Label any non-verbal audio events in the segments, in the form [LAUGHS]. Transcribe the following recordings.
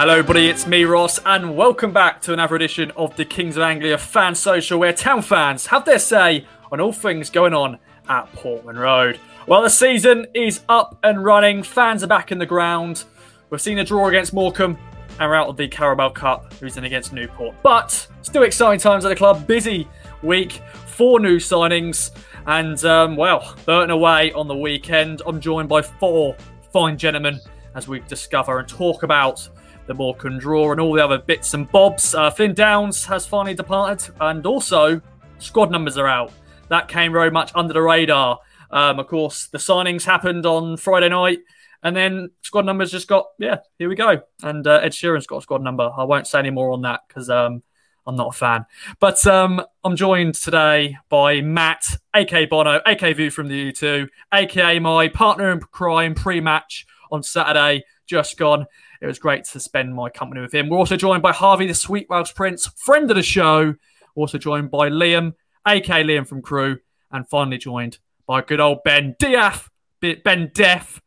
Hello, everybody, it's me, Ross, and welcome back to another edition of the Kings of Anglia Fan Social, where town fans have their say on all things going on at Portman Road. Well, the season is up and running, fans are back in the ground. We've seen a draw against Morecambe, and we're out of the Carabao Cup, losing against Newport. But still exciting times at the club, busy week, four new signings, and um, well, Burton away on the weekend. I'm joined by four fine gentlemen as we discover and talk about the Morecambe draw and all the other bits and bobs. Uh, Flynn Downes has finally departed, and also squad numbers are out. That came very much under the radar. Um, of course, the signings happened on Friday night, and then squad numbers just got yeah, here we go. And uh, Ed Sheeran's got a squad number. I won't say any more on that because um, I'm not a fan. But um, I'm joined today by Matt, aka Bono, aka View from the U2, aka my partner in crime pre-match on Saturday, just gone. It was great to spend my company with him. We're also joined by Harvey, the Sweet Welsh Prince, friend of the show. Also joined by Liam, aka Liam from Crew, and finally joined by good old Ben Diaf, Ben Def.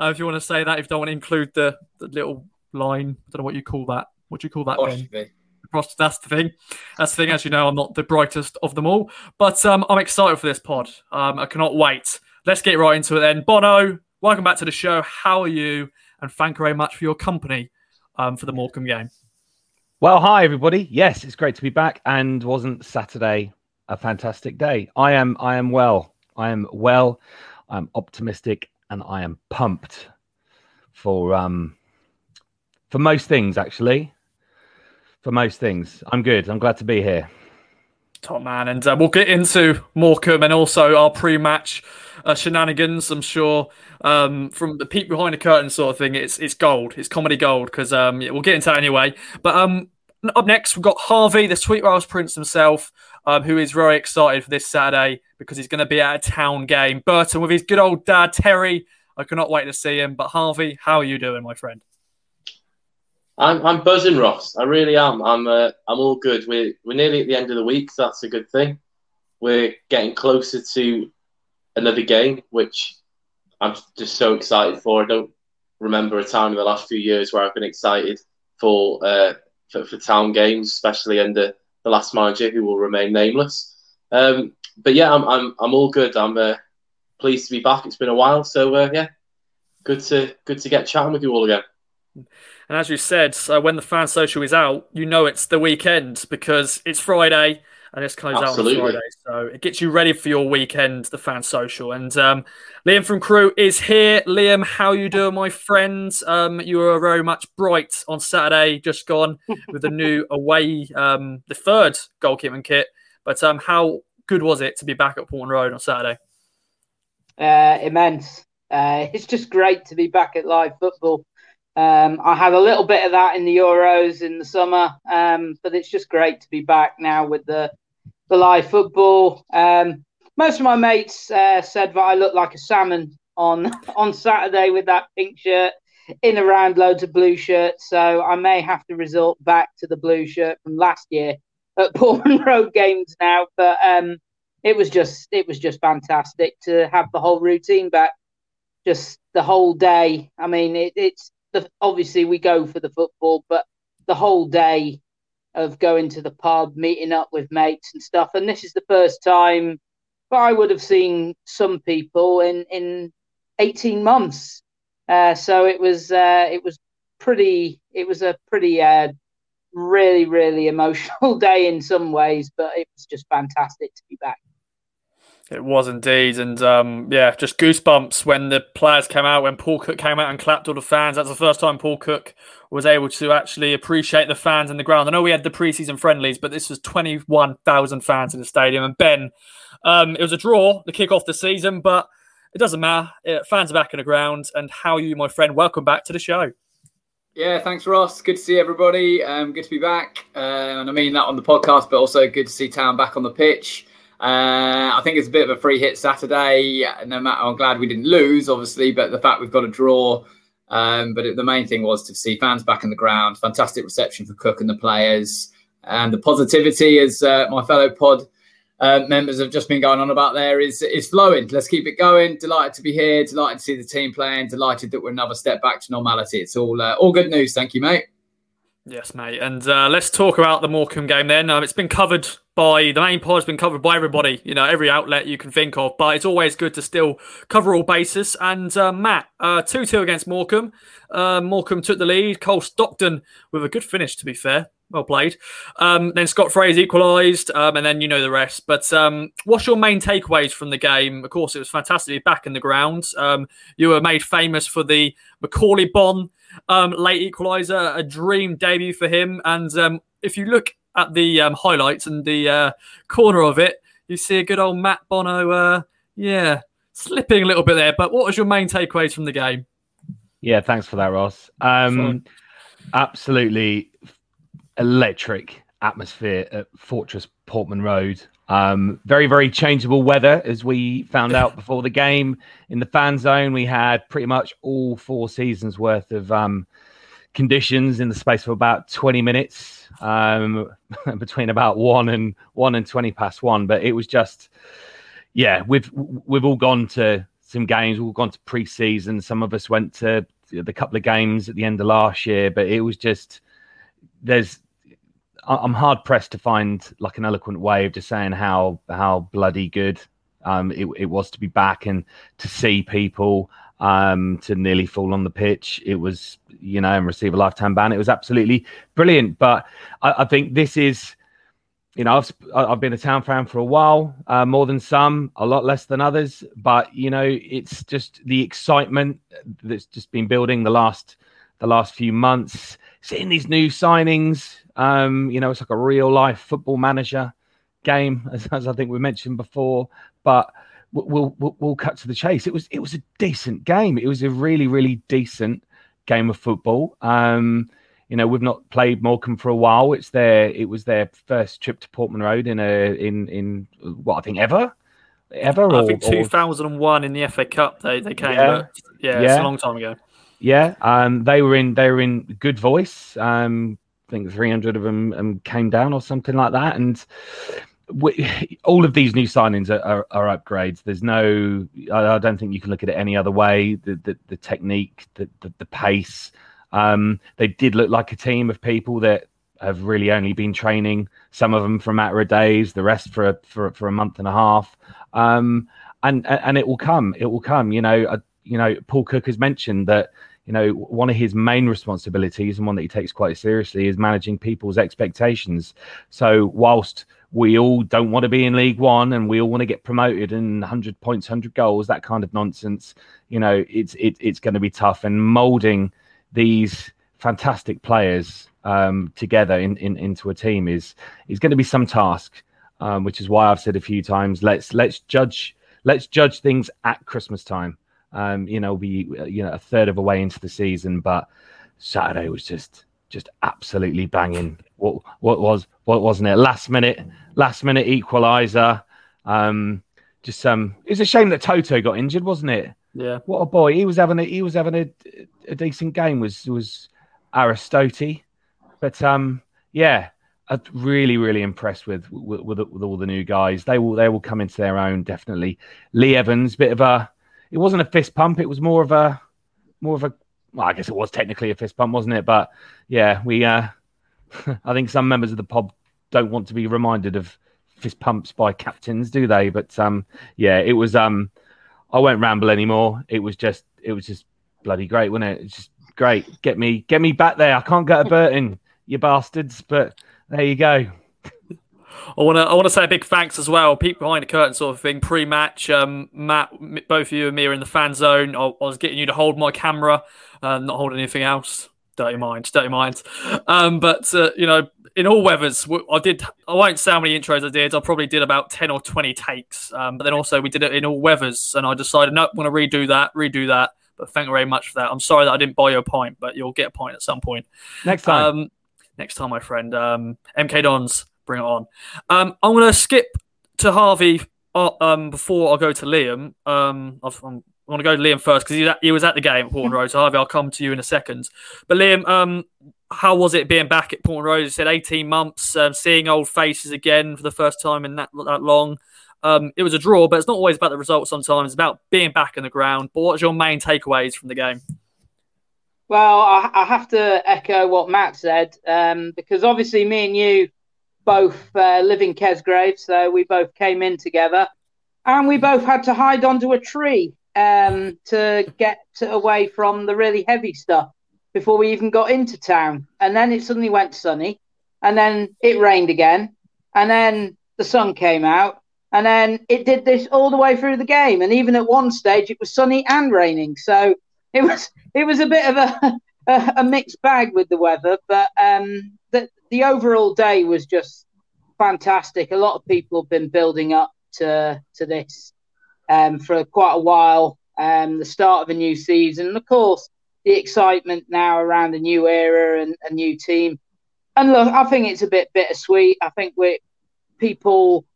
Uh, if you want to say that, if you don't want to include the, the little line, I don't know what you call that. What do you call that, Ben? That's the thing. That's the thing. As you know, I'm not the brightest of them all, but um, I'm excited for this pod. Um, I cannot wait. Let's get right into it then. Bono, welcome back to the show. How are you? And thank you very much for your company um, for the Morecambe game. Well, hi everybody. Yes, it's great to be back. And wasn't Saturday a fantastic day? I am. I am well. I am well. I'm optimistic, and I am pumped for um for most things. Actually, for most things, I'm good. I'm glad to be here. Top man, and uh, we'll get into Morecambe and also our pre-match uh, shenanigans. I'm sure um, from the peek behind the curtain sort of thing. It's it's gold. It's comedy gold because um, yeah, we'll get into that anyway. But um, up next we've got Harvey, the Sweet Welsh Prince himself, um, who is very excited for this Saturday because he's going to be at a town game. Burton with his good old dad Terry. I cannot wait to see him. But Harvey, how are you doing, my friend? I'm I'm buzzing, Ross. I really am. I'm uh, I'm all good. We're we're nearly at the end of the week, so that's a good thing. We're getting closer to another game, which I'm just so excited for. I don't remember a time in the last few years where I've been excited for uh, for, for, town games, especially under the last manager who will remain nameless. Um, but yeah, I'm, I'm I'm all good. I'm uh, pleased to be back. It's been a while, so uh, yeah, good to good to get chatting with you all again. And as you said, uh, when the fan social is out, you know it's the weekend because it's Friday and this comes Absolutely. out on Friday. So it gets you ready for your weekend, the fan social. And um, Liam from Crew is here. Liam, how you doing, my friend? Um, you were very much bright on Saturday, just gone [LAUGHS] with the new away, um, the third goalkeeping kit. But um, how good was it to be back at Portman Road on Saturday? Uh, immense. Uh, [LAUGHS] it's just great to be back at live football. Um, I had a little bit of that in the Euros in the summer, um, but it's just great to be back now with the the live football. Um, most of my mates uh, said that I looked like a salmon on [LAUGHS] on Saturday with that pink shirt, in around loads of blue shirts. So I may have to resort back to the blue shirt from last year at [LAUGHS] Portman Road games now. But um, it was just it was just fantastic to have the whole routine back, just the whole day. I mean, it, it's the, obviously we go for the football, but the whole day of going to the pub, meeting up with mates and stuff. And this is the first time I would have seen some people in in 18 months. Uh, so it was uh, it was pretty it was a pretty uh, really really emotional [LAUGHS] day in some ways, but it was just fantastic to be back. It was indeed, and um, yeah, just goosebumps when the players came out. When Paul Cook came out and clapped all the fans, that's the first time Paul Cook was able to actually appreciate the fans in the ground. I know we had the preseason friendlies, but this was twenty-one thousand fans in the stadium. And Ben, um, it was a draw, the kick off the season, but it doesn't matter. Fans are back in the ground, and how are you, my friend? Welcome back to the show. Yeah, thanks, Ross. Good to see everybody. Um, good to be back, uh, and I mean that on the podcast, but also good to see Town back on the pitch. Uh, I think it's a bit of a free hit Saturday. No matter, I'm glad we didn't lose, obviously, but the fact we've got a draw. Um, but it, the main thing was to see fans back in the ground. Fantastic reception for Cook and the players, and the positivity, as uh, my fellow pod uh, members have just been going on about there, is is flowing. Let's keep it going. Delighted to be here. Delighted to see the team playing. Delighted that we're another step back to normality. It's all uh, all good news. Thank you, mate. Yes, mate. And uh, let's talk about the Morecambe game then. Um, it's been covered by the main pod, has been covered by everybody, you know, every outlet you can think of. But it's always good to still cover all bases. And uh, Matt, uh, 2 2 against Morecambe. Uh, Morecambe took the lead. Cole Stockton with a good finish, to be fair. Well played. Um, then Scott Fraser equalised, um, and then you know the rest. But um, what's your main takeaways from the game? Of course, it was fantastic back in the ground. Um, you were made famous for the Macauley Bonne um, late equaliser, a dream debut for him. And um, if you look at the um, highlights and the uh, corner of it, you see a good old Matt Bono. uh, yeah, slipping a little bit there. But what was your main takeaways from the game? Yeah, thanks for that, Ross. Um, absolutely electric atmosphere at Fortress Portman Road. Um, very, very changeable weather, as we found out [LAUGHS] before the game. In the fan zone, we had pretty much all four seasons worth of um, conditions in the space of about 20 minutes, um, [LAUGHS] between about one and one and 20 past one. But it was just, yeah, we've we've all gone to some games, we've all gone to pre-season. Some of us went to the couple of games at the end of last year, but it was just there's I'm hard pressed to find like an eloquent way of just saying how how bloody good um, it, it was to be back and to see people um, to nearly fall on the pitch. It was you know and receive a lifetime ban. It was absolutely brilliant. But I, I think this is you know I've I've been a town fan for a while, uh, more than some, a lot less than others. But you know it's just the excitement that's just been building the last the last few months. Seeing these new signings, um, you know, it's like a real life football manager game, as, as I think we mentioned before. But we'll, we'll, we'll cut to the chase. It was it was a decent game. It was a really really decent game of football. Um, you know, we've not played Morecambe for a while. It's their it was their first trip to Portman Road in a in in what I think ever ever. I or, think 2001 or... in the FA Cup they they came. Yeah, yeah, yeah, it's a long time ago. Yeah, um, they were in they were in good voice. Um, I think 300 of them um, came down or something like that. And we, [LAUGHS] all of these new signings are, are, are, upgrades. There's no, I, I, don't think you can look at it any other way. The the, the technique, the, the, the pace. Um, they did look like a team of people that have really only been training. Some of them for a matter of days, the rest for a, for for a month and a half. Um, and and it will come. It will come. You know. Uh, you know, Paul Cook has mentioned that you know, one of his main responsibilities and one that he takes quite seriously is managing people's expectations. So, whilst we all don't want to be in League One and we all want to get promoted and 100 points, 100 goals, that kind of nonsense, you know, it's it, it's going to be tough. And molding these fantastic players um, together in, in, into a team is is going to be some task. Um, which is why I've said a few times, let's let's judge let's judge things at Christmas time. Um, you know, we you know a third of a way into the season, but Saturday was just just absolutely banging. What what was what wasn't it? Last minute, last minute equaliser. Um, just some. Um, it's a shame that Toto got injured, wasn't it? Yeah. What a boy. He was having a he was having a, a decent game. Was was Aristote, but um, yeah. I'm really, really impressed with, with with, with all the new guys. They will they will come into their own definitely. Lee Evans, bit of a it wasn't a fist pump. It was more of a more of a. Well, I guess it was technically a fist pump, wasn't it? But yeah, we. uh [LAUGHS] I think some members of the pub don't want to be reminded of fist pumps by captains, do they? But um, yeah, it was. Um, I won't ramble anymore. It was just. It was just bloody great, wasn't it? It's just great. Get me, get me back there. I can't get a Burton, you bastards. But there you go. I want to I want to say a big thanks as well. Peek behind the curtain sort of thing. Pre-match, um, Matt, both of you and me are in the fan zone. I, I was getting you to hold my camera, uh, not hold anything else. Dirty mind, dirty mind. Um, but uh, you know, in all weathers, I did. I won't say how many intros I did. I probably did about ten or twenty takes. Um, but then also we did it in all weathers, and I decided, no, going to redo that, redo that. But thank you very much for that. I'm sorry that I didn't buy you a pint, but you'll get a pint at some point. Next time. Um, next time, my friend. Um, MK Dons bring it on. Um, I'm going to skip to Harvey uh, um, before I go to Liam. Um, i am going to go to Liam first because he, he, was at the game at Portman Road. So Harvey, I'll come to you in a second. But Liam, um, how was it being back at Portman Road? You said 18 months, um, seeing old faces again for the first time in that that long. Um, it was a draw, but it's not always about the result. Sometimes it's about being back in the ground. But what's your main takeaways from the game? Well, I, I have to echo what Matt said um, because obviously me and you both uh, live in Kesgrave, so we both came in together, and we both had to hide under a tree um, to get away from the really heavy stuff before we even got into town. And then it suddenly went sunny, and then it rained again, and then the sun came out, and then it did this all the way through the game. And even at one stage, it was sunny and raining. So it was it was a bit of a [LAUGHS] a, a mixed bag with the weather, but um, the overall day was just fantastic. A lot of people have been building up to to this um, for quite a while. Um, the start of a new season, and of course, the excitement now around a new era and a new team. And look, I think it's a bit bittersweet. I think we people.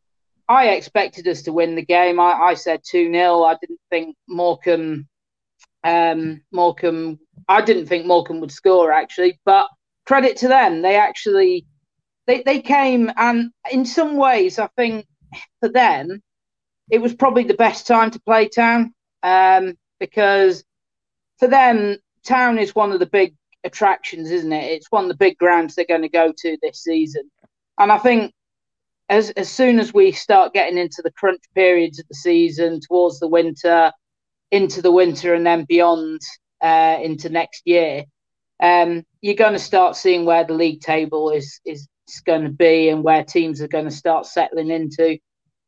I expected us to win the game. I, I said 2 0. I didn't think Morecambe um, Morecambe, I didn't think Morecambe would score actually, but credit to them, they actually they they came and in some ways, I think for them, it was probably the best time to play Town um, because for them, Town is one of the big attractions, isn't it? It's one of the big grounds they're going to go to this season, and I think as as soon as we start getting into the crunch periods of the season towards the winter into the winter and then beyond uh, into next year, um, you're going to start seeing where the league table is is going to be and where teams are going to start settling into.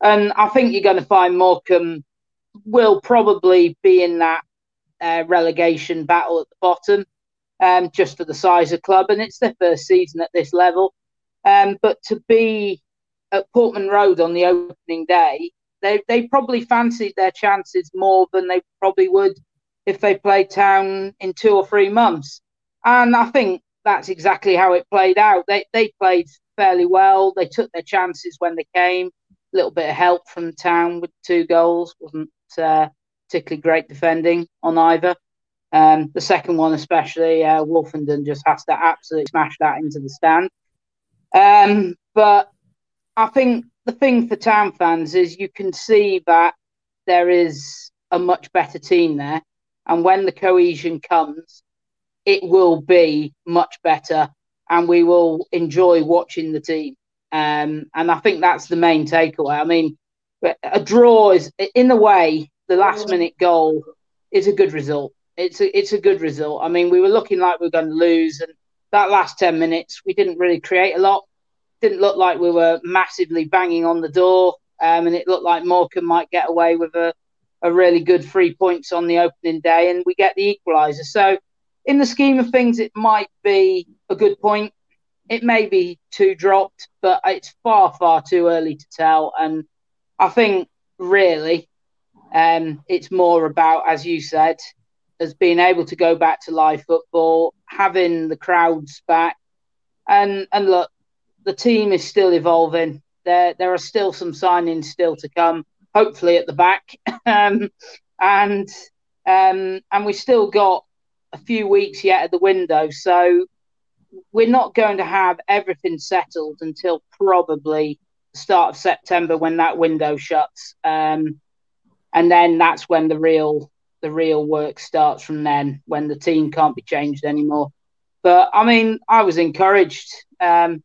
And I think you're going to find Morecambe will probably be in that uh, relegation battle at the bottom, um, just for the size of club, and it's their first season at this level. Um, but to be at Portman Road on the opening day they they probably fancied their chances more than they probably would if they played Town in two or three months. And I think that's exactly how it played out. They they played fairly well. They took their chances when they came. A little bit of help from Town with two goals wasn't uh, particularly great defending on either. Um, the second one, especially, uh, Woolfenden just has to absolutely smash that into the stand. Um, but I think the thing for town fans is you can see that there is a much better team there, and when the cohesion comes, it will be much better, and we will enjoy watching the team. Um, and I think that's the main takeaway. I mean, a draw is, in a way, the last minute goal is a good result. It's a it's a good result. I mean, we were looking like we were going to lose, and that last ten minutes we didn't really create a lot didn't look like we were massively banging on the door, um, and it looked like Morecambe might get away with a, a really good three points on the opening day, and we get the equaliser. So, in the scheme of things, it might be a good point. It may be too dropped, but it's far, far too early to tell. And I think really, um, it's more about, as you said, as being able to go back to live football, having the crowds back, and and look, the team is still evolving. There, there are still some signings still to come, hopefully at the back, [LAUGHS] um, and um, and we still got a few weeks yet at the window. So we're not going to have everything settled until probably the start of September when that window shuts, um, and then that's when the real the real work starts. From then, when the team can't be changed anymore. But I mean, I was encouraged. Um,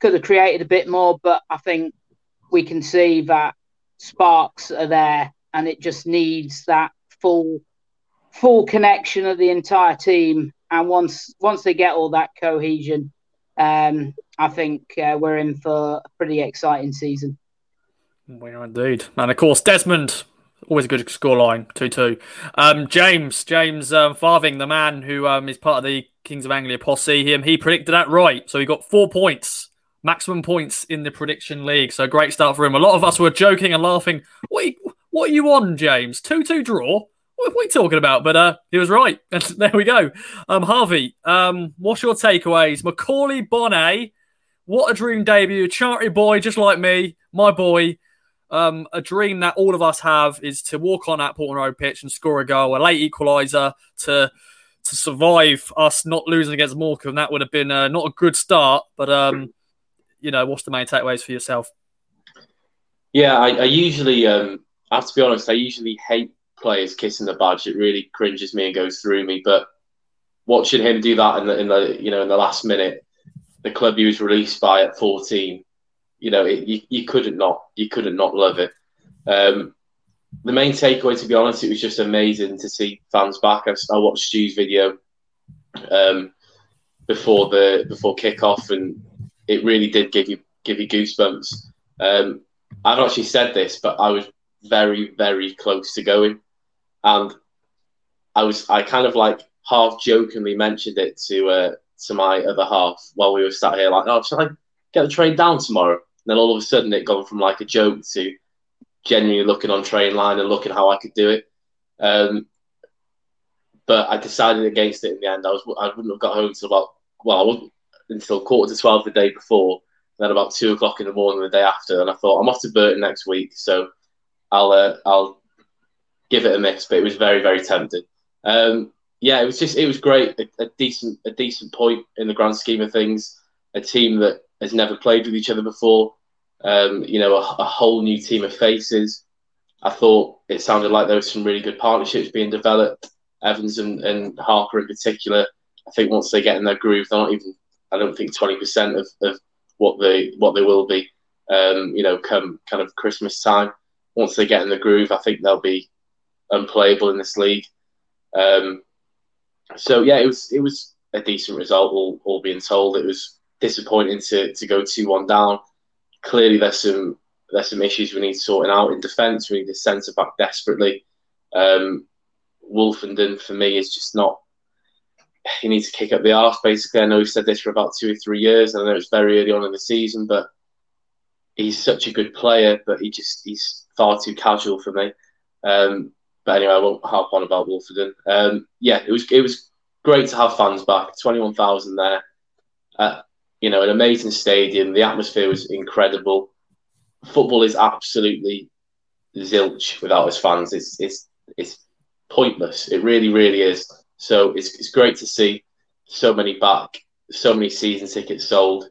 could have created a bit more, but I think we can see that sparks are there, and it just needs that full full connection of the entire team. And once once they get all that cohesion, um, I think uh, we're in for a pretty exciting season. We are indeed, and of course Desmond. Always a good scoreline, two-two. Um, James, James um, Farthing, the man who um, is part of the Kings of Anglia posse, him he predicted that right, so he got four points maximum points in the prediction league. So great start for him. A lot of us were joking and laughing. What are you, what are you on, James? 2 2 draw? What, are we talking about? But uh, he was right. [LAUGHS] There we go. Um, Harvey, um, what's your takeaways? Macauley Bonne, what a dream debut. Chantry boy, just like me, my boy. Um, a dream that all of us have is to walk on that Portman Road pitch and score a goal, a late equaliser to to survive us not losing against Morecambe. That would have been uh, not a good start, but um, you know, what's the main takeaways for yourself? Yeah, I, I usually, um, I have to be honest, I usually hate players kissing the badge. It really cringes me and goes through me. But watching him do that in the, in the you know in the last minute, the club he was released by at 14, you know, it, you, you couldn't not you couldn't not love it. Um, the main takeaway, to be honest, it was just amazing to see fans back. I, I watched Stu's video um, before the before kickoff, and it really did give you give you goosebumps. Um, I've actually said this, but I was very very close to going, and I was I kind of like half jokingly mentioned it to uh, to my other half while we were sat here, like, oh, shall I get the train down tomorrow? And then all of a sudden, it gone from like a joke to genuinely looking on train line and looking how I could do it. Um, but I decided against it in the end. I was I wouldn't have got home until about well, I wasn't until quarter to twelve the day before. Then about two o'clock in the morning the day after, and I thought I'm off to Burton next week, so I'll uh, I'll give it a miss. But it was very very tempting. Um, yeah, it was just it was great. A, a, decent a decent point in the grand scheme of things. A team that has never played with each other before. Um, you know, a, a, whole new team of faces. I thought it sounded like there were some really good partnerships being developed. Evans and, and Harper in particular. I think once they get in their groove, they're not even. I don't think twenty percent of, of what they what they will be. Um, you know, come kind of Christmas time. Once they get in the groove, I think they'll be unplayable in this league. Um, so yeah, it was it was a decent result. All, all being told, it was disappointing to, to go two one down. Clearly, there's some there's some issues we need sorting out in defence. We need a centre back desperately. Um, Woolfenden for me is just not. He needs to kick up the arse. Basically, I know we've said this for about two or three years. And I know it's very early on in the season, but he's such a good player. But he just he's far too casual for me. Um, but anyway, I won't harp on about Woolfenden. Um, yeah, it was it was great to have fans back. Twenty one thousand there. Uh, you know, an amazing stadium. The atmosphere was incredible. Football is absolutely zilch without its fans. It's it's it's pointless. It really, really is. So it's it's great to see so many back, so many season tickets sold,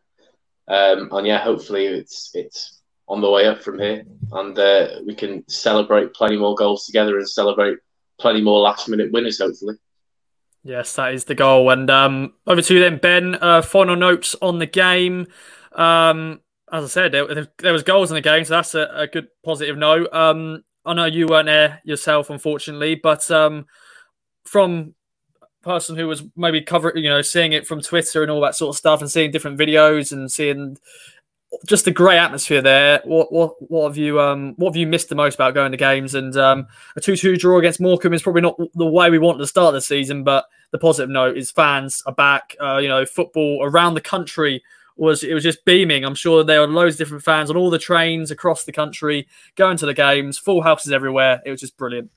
um, and yeah, hopefully it's it's on the way up from here, and uh, we can celebrate plenty more goals together and celebrate plenty more last minute winners, hopefully. Yes, that is the goal. And um, over to you then, Ben. Uh, final notes on the game. Um, as I said, there, there, was goals in the game, so that's a, a good positive note. Um, I know you weren't there yourself, unfortunately, but um, from person who was maybe covering, you know, seeing it from Twitter and all that sort of stuff, and seeing different videos and seeing just a great atmosphere there. What what what have you um what have you missed the most about going to games? And um, a two two draw against Morecambe is probably not the way we want to start the season, but the positive note is fans are back. Uh, you know, football around the country was it was just beaming. I'm sure there were loads of different fans on all the trains across the country going to the games, full houses everywhere. It was just brilliant.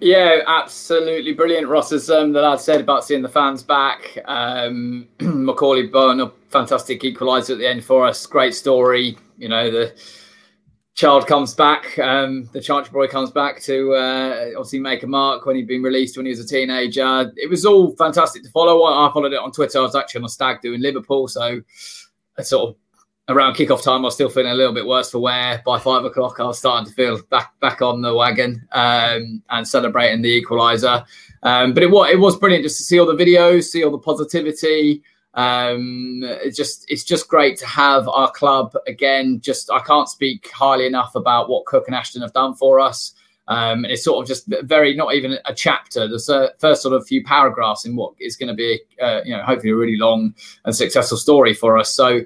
Yeah, absolutely brilliant, Ross. As um, the lad said about seeing the fans back, um, [CLEARS THROAT] Macauley Bonne, a fantastic equaliser at the end for us. Great story. You know, the child comes back, um, the Chantry boy comes back to uh, obviously make a mark when he'd been released when he was a teenager. It was all fantastic to follow. I followed it on Twitter. I was actually on a stag doing Liverpool, so I sort of around kickoff time, I was still feeling a little bit worse for wear. By five o'clock, I was starting to feel back back on the wagon um, and celebrating the equaliser. Um, but it was it was brilliant just to see all the videos, see all the positivity. Um, it's just it's just great to have our club again. Just I can't speak highly enough about what Cook and Ashton have done for us. Um, and it's sort of just very not even a chapter. The first sort of few paragraphs in what is going to be, uh, you know, hopefully a really long and successful story for us. So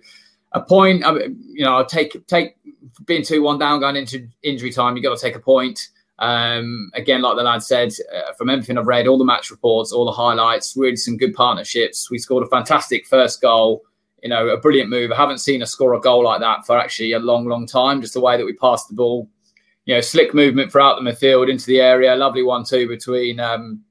a point. You know, I'll take take being two one down going into injury time. You got to take a point. Um, again, like the lad said, uh, from everything I've read, all the match reports, all the highlights, really some good partnerships. We scored a fantastic first goal. You know, a brilliant move. I haven't seen us score a goal like that for actually a long, long time. Just the way that we passed the ball. You know, slick movement throughout the midfield into the area. Lovely one two between um,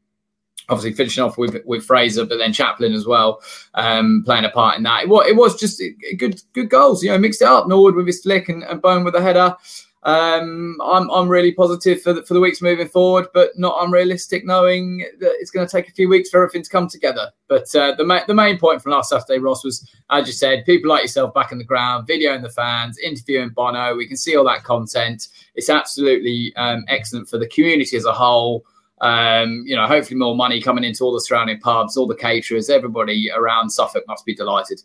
obviously finishing off with with Fraser, but then Chaplin as well, um, playing a part in that. It was, it was just good good goals. You know, mixed it up. Norwood with his flick and, and Bonne with a header. Um, I'm I'm really positive for the, for the weeks moving forward, but not unrealistic, knowing that it's going to take a few weeks for everything to come together. But uh, the ma- the main point from last Saturday, Ross, was as you said, people like yourself back in the ground, videoing the fans, interviewing Bono. We can see all that content. It's absolutely um, excellent for the community as a whole. Um, you know, hopefully more money coming into all the surrounding pubs, all the caterers, everybody around Suffolk must be delighted.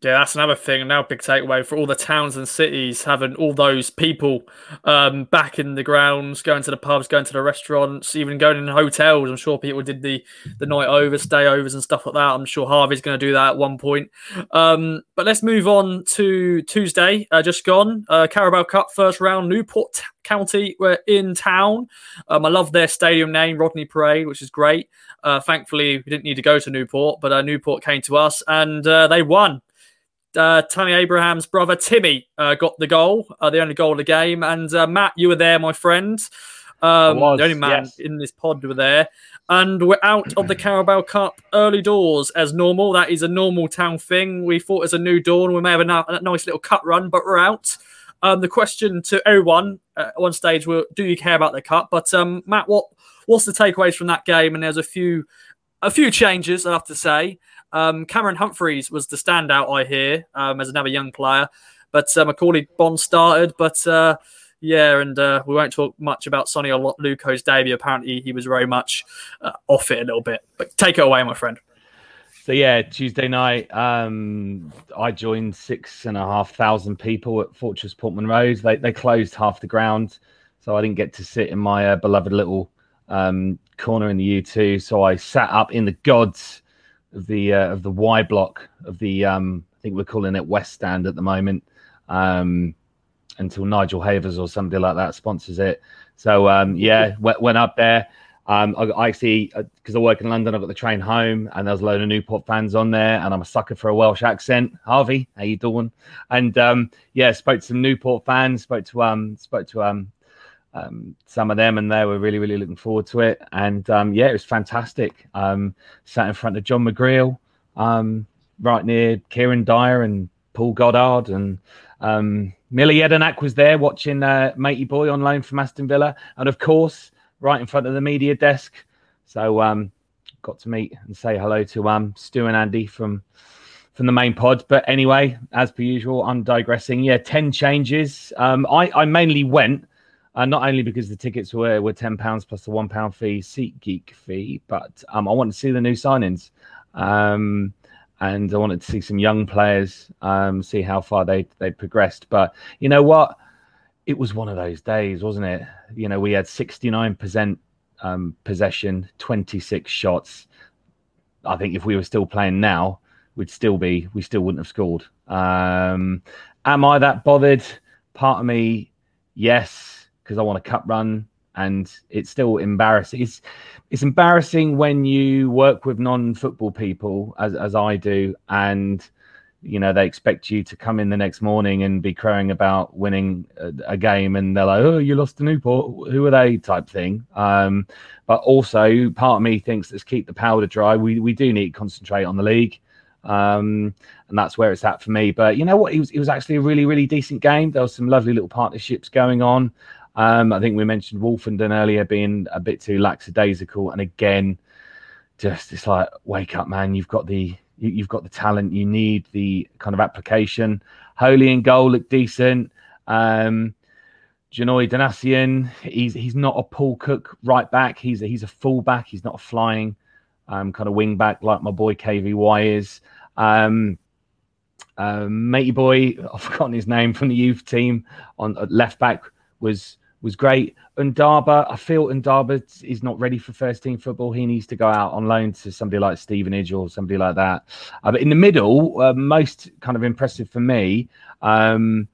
Yeah, that's another thing. Now, big takeaway for all the towns and cities having all those people um, back in the grounds, going to the pubs, going to the restaurants, even going in hotels. I'm sure people did the the night over, stay overs, and stuff like that. I'm sure Harvey's going to do that at one point. Um, but let's move on to Tuesday, uh, just gone. Uh, Carabao Cup first round, Newport County were in town. Um, I love their stadium name, Rodney Parade, which is great. Uh, thankfully, we didn't need to go to Newport, but uh, Newport came to us and uh, they won uh, Tammy Abraham's brother Timmy uh, got the goal, uh, the only goal of the game. And uh, Matt, you were there, my friend. Um, was, the only man yes. in this pod were there. And we're out of the [CLEARS THROAT] Carabao Cup early doors as normal. That is a normal town thing. We thought as a new dawn, we may have a, nice little cut run, but we're out. Um, the question to everyone uh, at one stage do you care about the cup? But um, Matt, what what's the takeaways from that game? And there's a few a few changes, I have to say. Um, Cameron Humphreys was the standout, I hear, um, as another young player. But uh, Macauley Bonne started. But uh, yeah, and uh, we won't talk much about Sone Aluko's debut. Apparently, he was very much uh, off it a little bit. But take it away, my friend. So yeah, Tuesday night, um, I joined six and a half thousand people at Fortress Portman Road. They they closed half the ground, so I didn't get to sit in my uh, beloved little um, corner in the U2. So I sat up in the gods of the uh, of the Y block of the um, I think we're calling it West Stand at the moment. Um, until Nigel Havers or somebody like that sponsors it. So um, yeah, went, went up there. Um, I, I actually because I work in London, I got the train home, and there was a load of Newport fans on there, and I'm a sucker for a Welsh accent. Harvey, how you doing? And um, yeah, spoke to some Newport fans, spoke to um, spoke to um, um, some of them, and they were really, really looking forward to it. And um, yeah, it was fantastic. Um, sat in front of John McGreal, um, right near Kieran Dyer and Paul Goddard, and um, Mile Jedinak was there watching uh, Matey Boy on loan from Aston Villa, and of course, right in front of the media desk. So um, got to meet and say hello to um, Stu and Andy from from the main pod. But anyway, as per usual, I'm digressing. Yeah, ten changes. I I mainly went uh, not only because the tickets were were ten pounds plus the one pound fee SeatGeek fee, but um, I wanted to see the new signings, um, and I wanted to see some young players, um, see how far they they progressed. But you know what, it was one of those days, wasn't it? You know, we had sixty nine percent um, possession, twenty six shots. I think if we were still playing now, we'd still be we still wouldn't have scored. Um, am I that bothered? Part of me, yes, because I want a cup run, and it's still embarrassing. It's it's embarrassing when you work with non-football people, as as I do, and you know they expect you to come in the next morning and be crowing about winning a, a game, and they're like, "Oh, you lost to Newport. Who are they?" type thing. Um, but also, part of me thinks let's keep the powder dry. We we do need to concentrate on the league. Um, and that's where it's at for me. But you know what? It was it was actually a really really decent game. There was some lovely little partnerships going on. Um, I think we mentioned Woolfenden earlier being a bit too lackadaisical, and again, just it's like wake up, man! You've got the you, have got the talent. You need the kind of application. Holy and goal look decent. Um, Janoi Donacien, he's he's not a Paul Cook right back. He's a, he's a full back. He's not a flying um, kind of wing back like my boy KVY is. Um, uh, matey boy, [LAUGHS] I've forgotten his name from the youth team on left back was was great. Ndaba, I feel Ndaba is not ready for first team football. He needs to go out on loan to somebody like Stevenage or somebody like that. Uh, but in the middle, uh, most kind of impressive for me, um,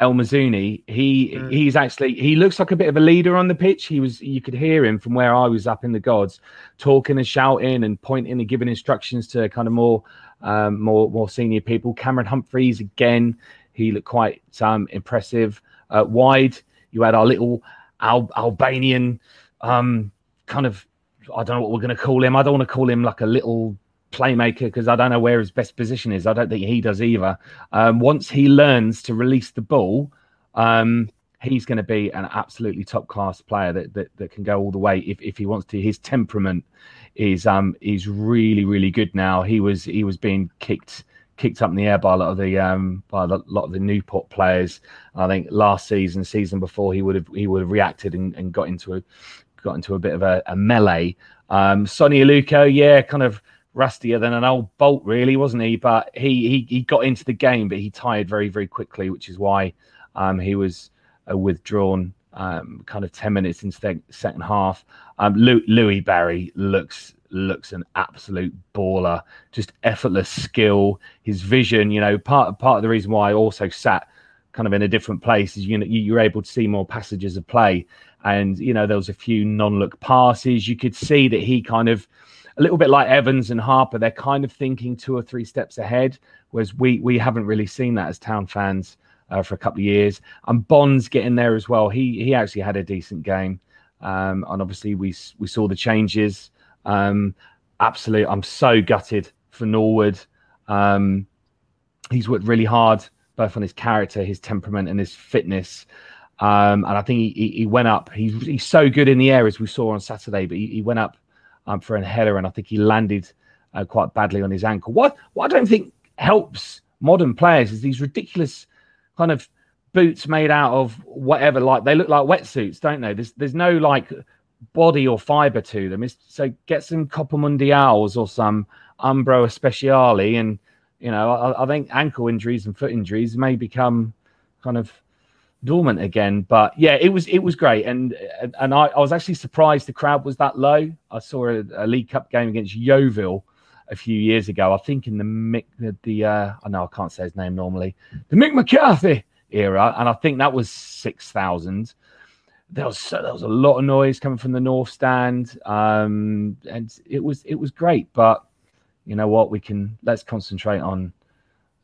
El Mizouni. He mm. he's actually he looks like a bit of a leader on the pitch. He was you could hear him from where I was up in the gods, talking and shouting and pointing and giving instructions to kind of more um, more more senior people. Cameron Humphreys again, he looked quite um, impressive. Uh, wide, you had our little Al- Albanian um, kind of I don't know what we're going to call him. I don't want to call him like a little playmaker because I don't know where his best position is. I don't think he does either. Um, once he learns to release the ball, um, he's going to be an absolutely top class player that, that that can go all the way if, if he wants to. His temperament is um is really really good now. He was he was being kicked kicked up in the air by a lot of the um by a lot of the Newport players. I think last season, season before, he would have he would have reacted and, and got into a got into a bit of a, a melee. Um, Sone Aluko, yeah, kind of rustier than an old bolt, really, wasn't he? But he he, he got into the game, but he tired very very quickly, which is why um, he was uh, withdrawn. Um, kind of ten minutes into the second half. Um, Louis Barry looks looks an absolute baller, just effortless skill. His vision, you know, part part of the reason why I also sat kind of in a different place is you know you're able to see more passages of play, and you know there was a few non-look passes. You could see that he kind of a little bit like Evans and Harper, they're kind of thinking two or three steps ahead, whereas we we haven't really seen that as Town fans uh, for a couple of years. And Bonne's getting there as well. He he actually had a decent game, um, and obviously we we saw the changes. Um, absolutely, I'm so gutted for Norwood. Um, he's worked really hard both on his character, his temperament, and his fitness. Um, and I think he, he, went up. He's, he's so good in the air as we saw on Saturday, but he, he went up um, for a header, and I think he landed uh, quite badly on his ankle. What what I don't think helps modern players is these ridiculous kind of boots made out of whatever. Like they look like wetsuits, don't they? There's there's no like body or fiber to them. It's, so get some Copa Mundials or some Umbro Speciale, and you know I, I think ankle injuries and foot injuries may become kind of dormant again. But yeah, it was it was great, and and I, I was actually surprised the crowd was that low. I saw a, a, League Cup game against Yeovil a few years ago. I think in the Mick the, the uh, I know I can't say his name normally, the Mick McCarthy era, and I think that was six thousand. There was there was a lot of noise coming from the north stand, um, and it was it was great. But you know what, we can let's concentrate on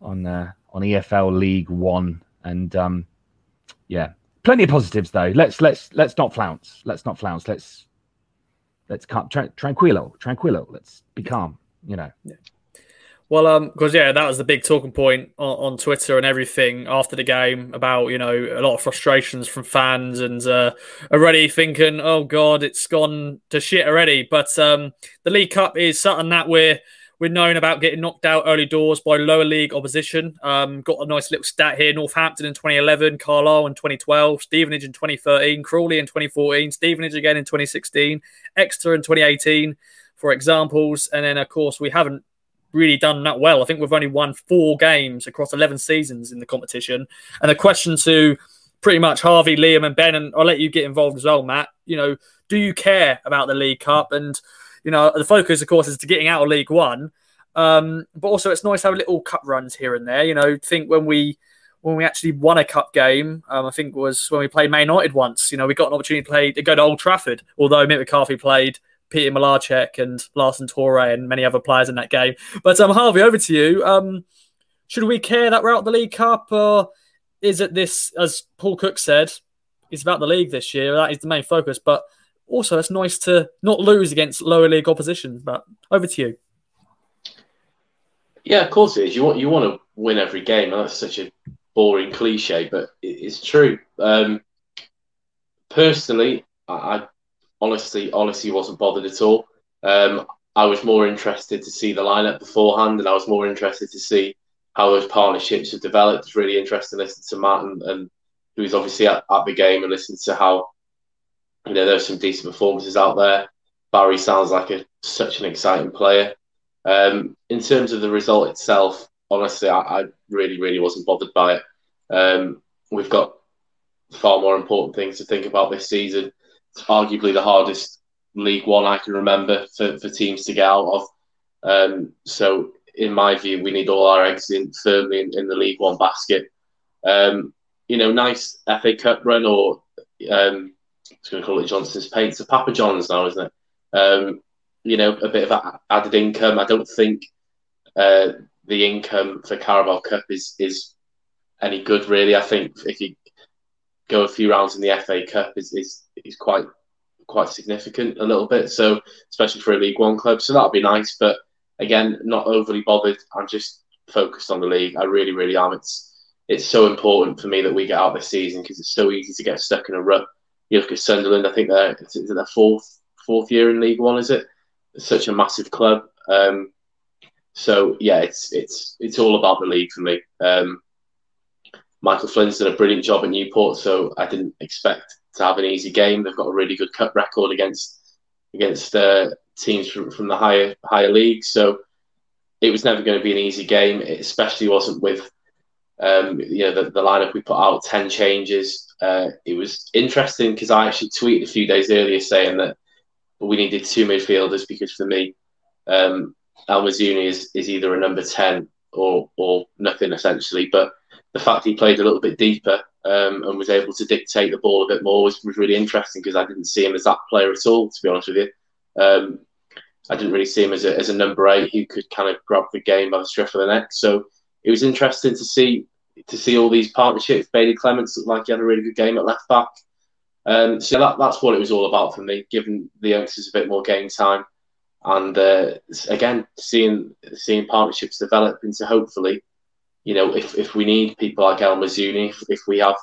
on uh, on EFL League One and um, yeah, plenty of positives though. Let's let's let's not flounce. Let's not flounce. Let's let's calm, tra- tranquilo, tranquilo. Let's be calm. You know. Yeah. Well, um, because yeah, that was the big talking point on, on, Twitter and everything after the game about you know a lot of frustrations from fans and uh, already thinking, oh god, it's gone to shit already. But um, the League Cup is something that we're we're known about getting knocked out early doors by lower league opposition. Um, got a nice little stat here: Northampton in 2011, Carlisle in 2012, Stevenage in 2013, Crawley in 2014, Stevenage again in 2016, Exeter in 2018, for examples. And then, of course, we haven't really done that well. I think we've only won four games across 11 seasons in the competition. And the question to pretty much Harvey, Liam, and Ben, and I'll let you get involved as well, Matt. You know, do you care about the League Cup? And you know, the focus, of course, is to getting out of League One. Um, but also, it's nice have little cup runs here and there. You know, think when we when we actually won a cup game, um, I think was when we played Man United once. You know, we got an opportunity to play to go to Old Trafford, although Mick McCarthy played Peter Mlarchek and Larsen Toure and many other players in that game. But um, Harvey, over to you. Um, should we care that we're out the League Cup, or is it this, as Paul Cook said, it's about the league this year? That is the main focus. But also it's nice to not lose against lower league opposition. But over to you. Yeah, of course it is. You want you want to win every game. and That's such a boring cliche, but it's true. Um, personally, I, honestly honestly wasn't bothered at all. Um, I was more interested to see the lineup beforehand, and I was more interested to see how those partnerships have developed. It's really interesting to listen to Matt and, and who's obviously at, at the game and listen to how you know, there's some decent performances out there. Barry sounds like a, such an exciting player. Um, in terms of the result itself, honestly, I, I really, really wasn't bothered by it. Um, we've got far more important things to think about this season. Arguably the hardest League One I can remember for, for teams to get out of. Um, so, in my view, we need all our eggs in firmly in, in the League One basket. Um, you know, nice FA Cup run or um, it's going to call it Johnstone's Paint. A Papa John's now, isn't it? Um, you know, a bit of added income. I don't think uh, the income for Carabao Cup is is any good really. I think if you go a few rounds in the FA Cup is is, is quite quite significant a little bit. So especially for a League One club, so that'll be nice. But again, not overly bothered. I'm just focused on the league. I really, really am. It's it's so important for me that we get out this season because it's so easy to get stuck in a rut you look at Sunderland. I think they're is it their fourth fourth year in League One. Is it? It's such a massive club. Um, so yeah, it's it's it's all about the league for me. Um, Michael Flynn's done a brilliant job at Newport, so I didn't expect to have an easy game. They've got a really good cut record against against uh, teams from, from the higher higher leagues. So it was never going to be an easy game. It especially wasn't with um, you know the, the lineup we put out, ten changes. Uh, it was interesting because I actually tweeted a few days earlier saying that we needed two midfielders because for me, um, is, is either a number ten or or nothing essentially. But the fact he played a little bit deeper um, and was able to dictate the ball a bit more was, was really interesting because I didn't see him as that player at all. To be honest with you, um, I didn't really see him as a, as a number eight who could kind of grab the game by the scruff of the neck. So it was interesting to see to see all these partnerships. Bailey Clements looked like he had a really good game at left back. Um, so that, that's what it was all about for me, giving the youngsters a bit more game time, and uh, again seeing seeing partnerships develop into hopefully, you know, if, if we need people like El Mizouni, if, if we have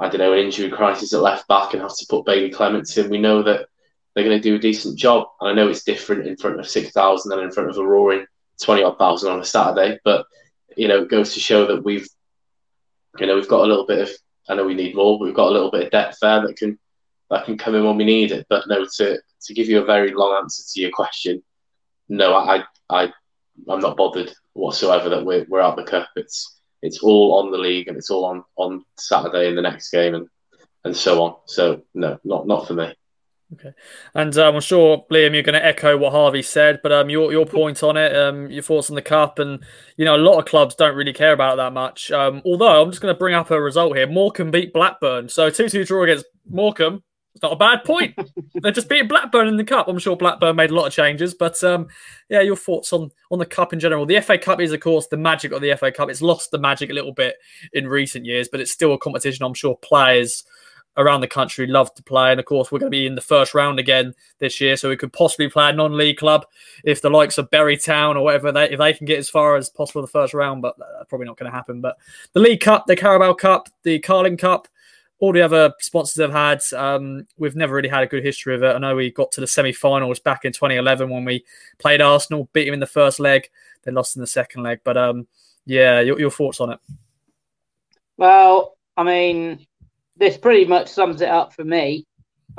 I don't know an injury crisis at left back and have to put Bailey Clements in, we know that they're going to do a decent job. And I know it's different in front of six thousand and in front of a roaring twenty odd thousand on a Saturday, but you know, it goes to show that we've you know, we've got a little bit of. I know we need more, but we've got a little bit of depth there that can that can come in when we need it. But no, to to give you a very long answer to your question, no, I I I'm not bothered whatsoever that we're we're out the cup. It's it's all on the league and it's all on on Saturday in the next game and and so on. So no, not not for me. Okay, and um, I'm sure Liam, you're going to echo what Harvey said, but um, your your point on it, um, your thoughts on the cup, and you know a lot of clubs don't really care about that much. Um, although I'm just going to bring up a result here: Morecambe beat Blackburn, so two-two draw against Morecambe. It's not a bad point. [LAUGHS] They're just beating Blackburn in the cup. I'm sure Blackburn made a lot of changes, but um, yeah, your thoughts on on the cup in general. The FA Cup is, of course, the magic of the FA Cup. It's lost the magic a little bit in recent years, but it's still a competition. I'm sure players around the country love to play. And of course, we're going to be in the first round again this year, so we could possibly play a non-league club if the likes of Bury Town or whatever they if they can get as far as possible the first round. But that's probably not going to happen. But the League Cup, the Carabao Cup, the Carling Cup. All the other sponsors I've had, um, we've never really had a good history of it. I know we got to the semi-finals back in 2011 when we played Arsenal, beat them in the first leg, they lost in the second leg. But um, yeah, your, your thoughts on it? Well, I mean, this pretty much sums it up for me.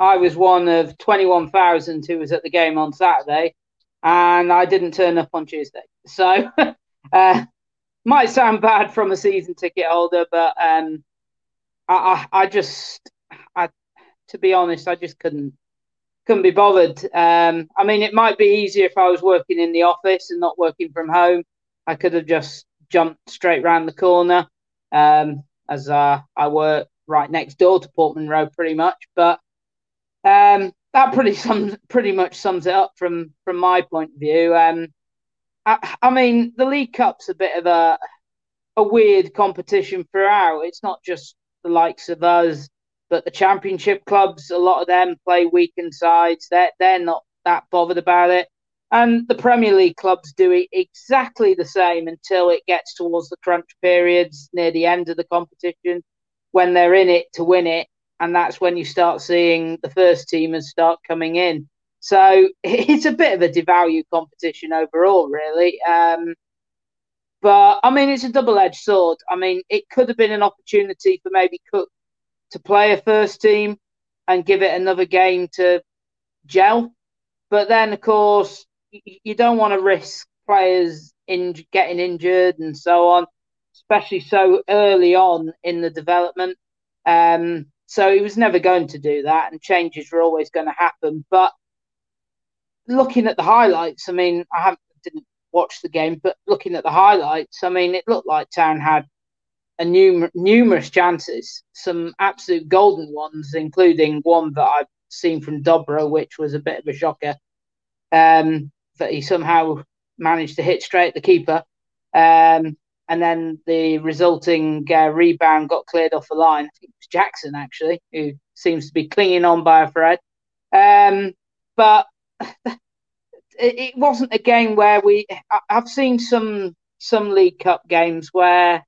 I was one of 21,000 who was at the game on Saturday, and I didn't turn up on Tuesday. So, [LAUGHS] uh, might sound bad from a season ticket holder, but um, I, I, just, I, to be honest, I just couldn't, couldn't be bothered. Um, I mean, it might be easier if I was working in the office and not working from home. I could have just jumped straight round the corner, um, as uh, I work right next door to Portman Road, pretty much. But um, that pretty [LAUGHS] sums pretty much sums it up from from my point of view. Um, I, I, mean, the League Cup's a bit of a a weird competition throughout. It's not just the likes of us, but the Championship clubs. A lot of them play weekend sides. They're they're not that bothered about it. And the Premier League clubs do it exactly the same until it gets towards the crunch periods near the end of the competition when they're in it to win it, and that's when you start seeing the first teamers start coming in. So [LAUGHS] it's a bit of a devalue competition overall, really. Um, but I mean, it's a double-edged sword. I mean, it could have been an opportunity for maybe Cook to play a first team and give it another game to gel. But then, of course, you don't want to risk players in getting injured and so on especially so early on in the development. Um, so he was never going to do that, and changes were always going to happen. But looking at the highlights, I mean, I haven't didn't watch the game, but looking at the highlights, I mean, it looked like Town had a num- numerous chances, some absolute golden ones, including one that I've seen from Dobra, which was a bit of a shocker. Um, that he somehow managed to hit straight at the keeper. Um, and then the resulting uh, rebound got cleared off the line. I think it was Jackson actually, who seems to be clinging on by a thread. Um, but [LAUGHS] it, wasn't a game where we. I've seen some some League Cup games where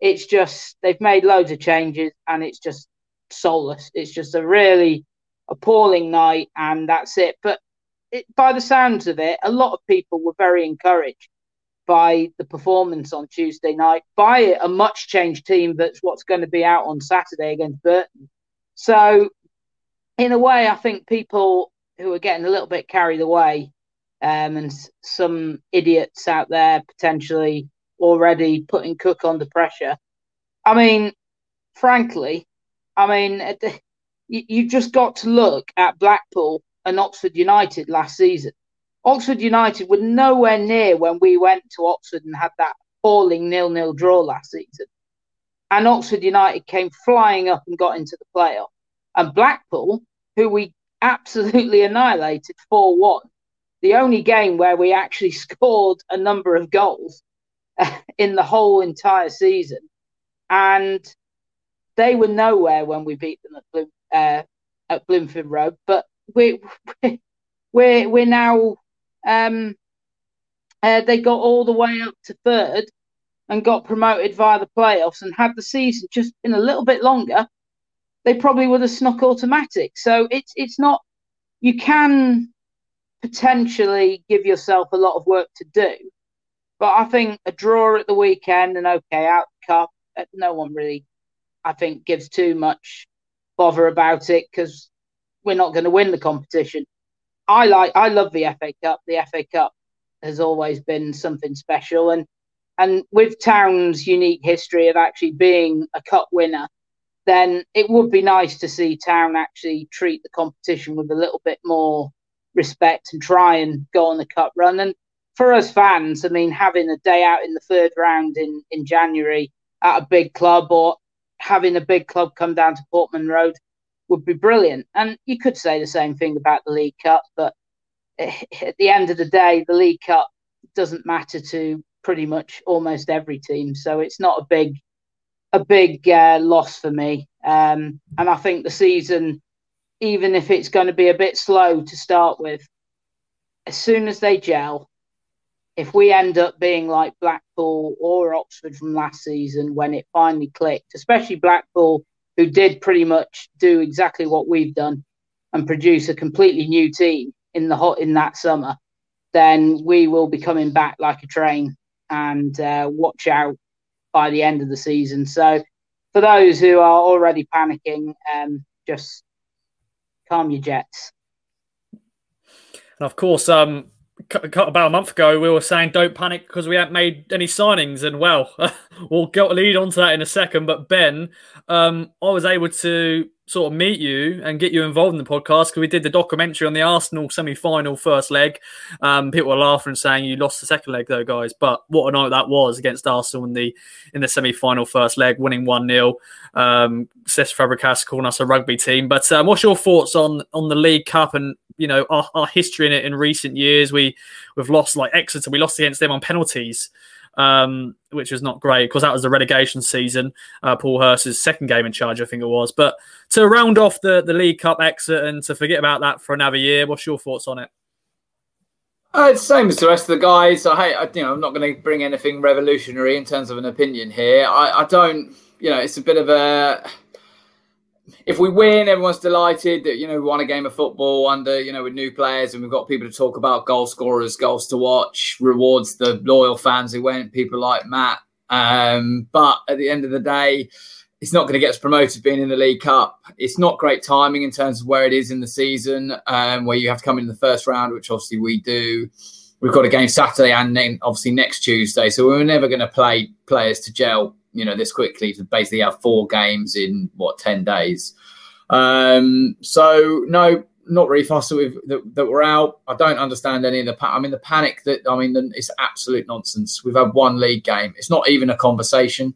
it's just they've made loads of changes and it's just soulless. It's just a really appalling night and that's it. But it, by the sounds of it, a lot of people were very encouraged by the performance on Tuesday night by a much changed team that's what's going to be out on Saturday against Burton. So in a way, I think people who are getting a little bit carried away, um, and some idiots out there potentially already putting Cook under pressure. I mean, frankly, I mean, you, you just got to look at Blackpool and Oxford United last season. Oxford United were nowhere near when we went to Oxford and had that appalling nil-nil draw last season. And Oxford United came flying up and got into the playoff. And Blackpool, who we absolutely annihilated 4 1, the only game where we actually [LAUGHS] scored a number of goals [LAUGHS] in the whole entire season. And they were nowhere when we beat them at, Bloom, uh, at Bloomfield Road. But we, [LAUGHS] we're, we're now, um, uh, they got all the way up to third and got promoted via the playoffs and had the season just been a little bit longer, they probably would have snuck automatic. So it's it's not you can potentially give yourself a lot of work to do. But I think a draw at the weekend and okay, out cup, uh, no one really, I think, gives too much bother about it because we're not going to win the competition. I like, I love the FA Cup. The FA Cup has always been something special, and and with Town's unique history of actually being a cup winner, then it would be nice to see Town actually treat the competition with a little bit more respect and try and go on the cup run. And for us fans, I mean, having a day out in the third round in, in January at a big club or having a big club come down to Portman Road would be brilliant. And you could say the same thing about the League Cup, but [LAUGHS] at the end of the day, the League Cup doesn't matter to pretty much almost every team. So it's not a big a big uh, loss for me. Um, and I think the season, even if it's going to be a bit slow to start with, as soon as they gel, if we end up being like Blackpool or Oxford from last season when it finally clicked, especially Blackpool, who did pretty much do exactly what we've done and produce a completely new team in the hot in that summer, then we will be coming back like a train and uh, watch out by the end of the season. So, for those who are already panicking, um, just calm your jets. And of course, um, about a month ago, we were saying don't panic because we haven't made any signings. And well, [LAUGHS] we'll lead on to that in a second. But Ben, um, I was able to sort of meet you and get you involved in the podcast because we did the documentary on the Arsenal semi-final first leg. Um, people were laughing and saying you lost the second leg though, guys. But what a night that was against Arsenal in the in the semi-final first leg, winning one 0 um, Cesc Fabregas calling us a rugby team. But um, what's your thoughts on on the League Cup and you know our, our history in it in recent years? We we've lost like Exeter, we lost against them on penalties um, which was not great because that was the relegation season. Uh, Paul Hurst's second game in charge, I think it was. But to round off the, the League Cup exit and to forget about that for another year, what's your thoughts on it? Uh, it's same as the rest of the guys. I, hate, I you know, I'm not going to bring anything revolutionary in terms of an opinion here. I, I don't, you know, it's a bit of a if we win, everyone's delighted that you know we won a game of football under you know with new players, and we've got people to talk about goal scorers, goals to watch, rewards the loyal fans who went, people like Matt. Um, but at the end of the day, it's not going to get us promoted being in the League Cup. It's not great timing in terms of where it is in the season, um, where you have to come in the first round, which obviously we do. We've got a game Saturday and then obviously next Tuesday, so we're never going to play players to gel you know this quickly to basically have four games in what ten days. Um, so no, not really fussed with that, that, we're out. I don't understand any of the. Pa- I mean, the panic that I mean, it's absolute nonsense. We've had one league game. It's not even a conversation.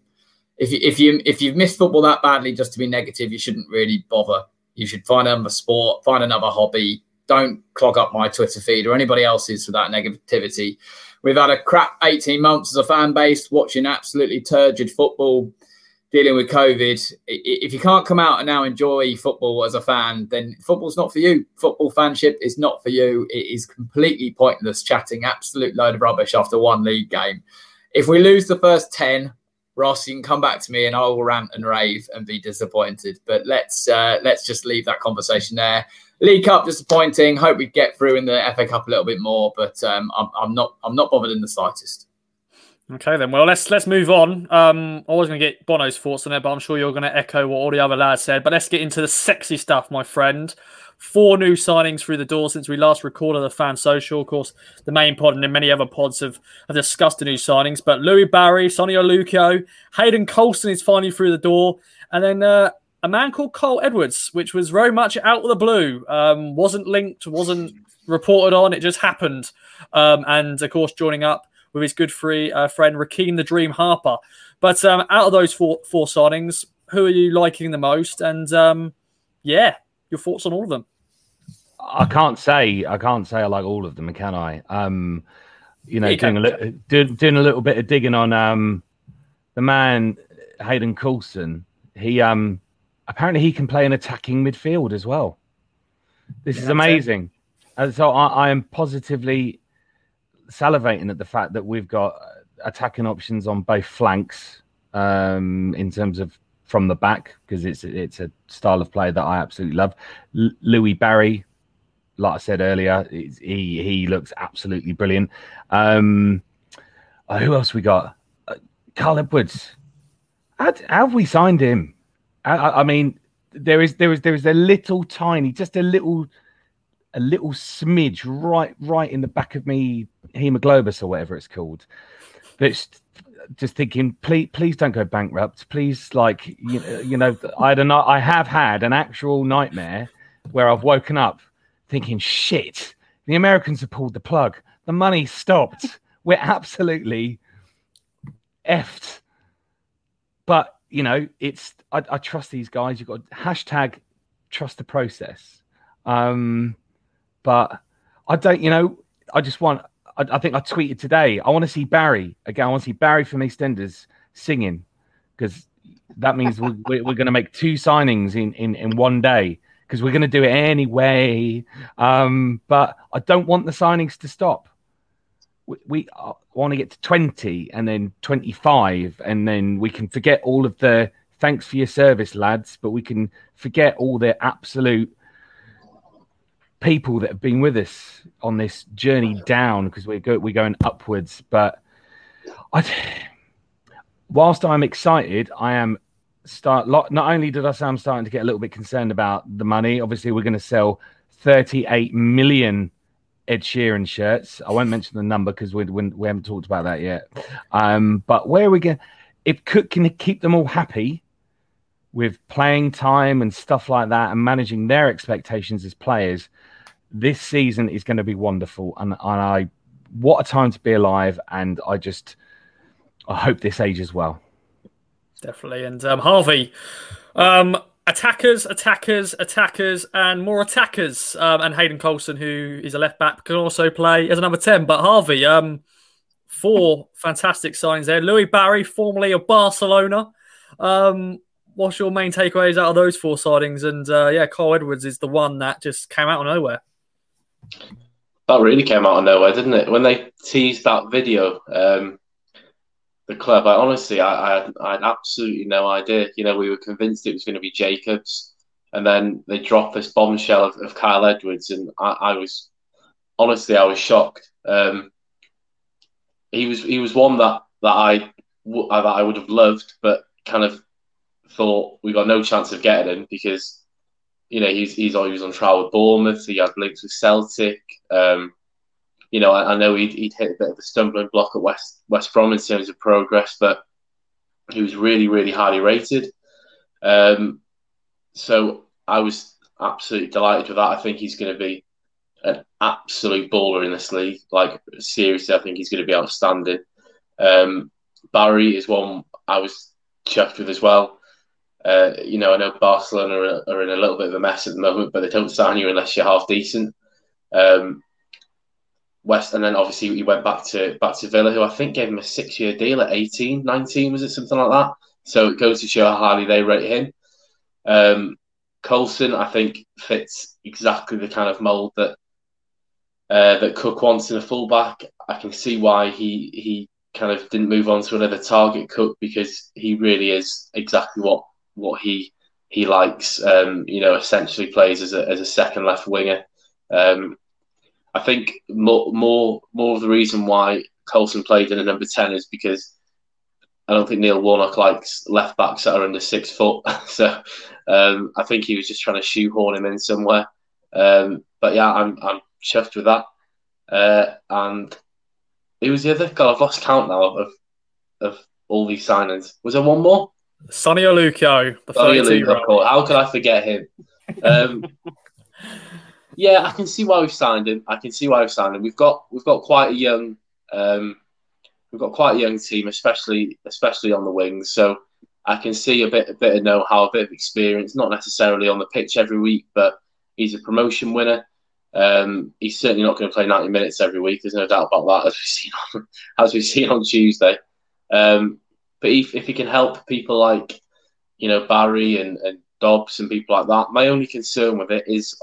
If you, if you if you've missed football that badly just to be negative, you shouldn't really bother. You should find another sport, find another hobby. Don't clog up my Twitter feed or anybody else's for that negativity. We've had a crap 18 months as a fan base watching absolutely turgid football, dealing with COVID. If you can't come out and now enjoy football as a fan, then football's not for you. Football fanship is not for you. It is completely pointless chatting absolute load of rubbish after one league game. If we lose the first 10, Ross, you can come back to me and I will rant and rave and be disappointed. But let's uh, let's just leave that conversation there. League Cup disappointing. Hope we get through in the FA Cup a little bit more, but um, I'm, I'm, not I'm not bothered in the slightest. Okay, then. Well, let's let's move on. Um, I was going to get Bono's thoughts on it, but I'm sure you're going to echo what all the other lads said. But let's get into the sexy stuff, my friend. Four new signings through the door since we last recorded the fan social. Of course, the main pod and many other pods have, have discussed the new signings. But Louie Barry, Sone Aluko, Hayden Coulson is finally through the door, and then uh, a man called Kyle Edwards, which was very much out of the blue. Um, wasn't linked, wasn't reported on. It just happened. Um, and of course, joining up with his good free uh, friend Rekeem the Dream Harper. But um, out of those four four signings, who are you liking the most? And um, yeah, your thoughts on all of them? I can't say I can't say I like all of them, can I? Um, you know, yeah, you doing a little doing, doing a little bit of digging on um, the man Hayden Coulson. He um apparently he can play an attacking midfield as well. This yeah, is amazing. And so I, I am positively salivating at the fact that we've got attacking options on both flanks um, in terms of from the back because it's it's a style of play that I absolutely love. L- Louie Barry, like I said earlier, he he looks absolutely brilliant. Um, uh, who else we got? Uh, Carl Edwards. Have we signed him? I, I mean, there is there is there is a little tiny, just a little a little smidge right right in the back of me hemoglobus or whatever it's called that's just thinking please please don't go bankrupt. Please like you, you know i don't know i have had an actual nightmare where i've woken up thinking shit the americans have pulled the plug. The money stopped. We're absolutely effed. But you know it's I, I trust these guys you've got hashtag trust the process um but I don't, you know, I just want. I, I think I tweeted today. I want to see Barry again. I want to see Barry from EastEnders singing because that means we're, we're going to make two signings in in in one day because we're going to do it anyway. Um, but I don't want the signings to stop. We, we uh, want to get to 20 and then 25, and then we can forget all of the thanks for your service, lads, but we can forget all the absolute people that have been with us on this journey down because we're go, we're going upwards. But I, whilst I'm excited, I am start. Not only did I say I'm starting to get a little bit concerned about the money. Obviously, we're going to sell 38 million Ed Sheeran shirts. I won't mention the number because we, we, we haven't talked about that yet. Um, but where are we going? If Cook can keep them all happy with playing time and stuff like that, and managing their expectations as players, this season is going to be wonderful, and, and I what a time to be alive, and I just I hope this ages well. Definitely, and um, Harvey, um, attackers, attackers, attackers, and more attackers. Um, and Hayden Coulson, who is a left back, can also play as a number ten. But Harvey, um, four [LAUGHS] fantastic signs there. Louie Barry, formerly of Barcelona. Um, what's your main takeaways out of those four signings? And uh, yeah, Carl Edwards is the one that just came out of nowhere. That really came out of nowhere, didn't it? When they teased that video, um, the club, I honestly, I, I, had, I had absolutely no idea. You know, we were convinced it was going to be Jacobs, and then they dropped this bombshell of, of Kyle Edwards, and I, I, was honestly, I was shocked. Um, he was he was one that that I that I would have loved, but kind of thought we got no chance of getting him because you know, he's he's always on trial with Bournemouth. He had links with Celtic. Um, you know, I, I, know he'd, he'd hit a bit of a stumbling block at West West Brom in terms of progress, but he was really, really highly rated. Um, so I was absolutely delighted with that. I think he's going to be an absolute baller in this league. Like seriously, I think he's going to be outstanding. Um, Barry is one I was chuffed with as well. Uh, you know, I know Barcelona are, are, in a little bit of a mess at the moment, but they don't sign you unless you're half decent. Um, West, and then obviously he went back to back to Villa, who I think gave him a six year deal at 18, 19, was it something like that? So it goes to show how highly they rate him. Um, Coulson, I think, fits exactly the kind of mould that uh, that Cook wants in a fullback. I can see why he he kind of didn't move on to another target Cook because he really is exactly what what he he likes. Um, you know, essentially plays as a as a second left winger. Um, I think more more more of the reason why Coulson played in a number ten is because I don't think Neil Warnock likes left backs that are under six foot. [LAUGHS] so um, I think he was just trying to shoehorn him in somewhere. Um, but yeah, I'm I'm chuffed with that. Uh, and who was the other? God, I've lost count now of of all these signings. Was there one more? Sone Aluko, the Sone Aluko, How could I forget him? Um, [LAUGHS] yeah, I can see why we've signed him. I can see why we've signed him. We've got we've got quite a young um, we've got quite a young team, especially especially on the wings. So I can see a bit a bit of know how, a bit of experience, not necessarily on the pitch every week, but he's a promotion winner. Um, he's certainly not going to play 90 minutes every week. There's no doubt about that, [LAUGHS] as we've seen on, as we've seen on Tuesday. Um, but if, if he can help people like, you know, Barry and, and Dobbs and people like that, my only concern with it is,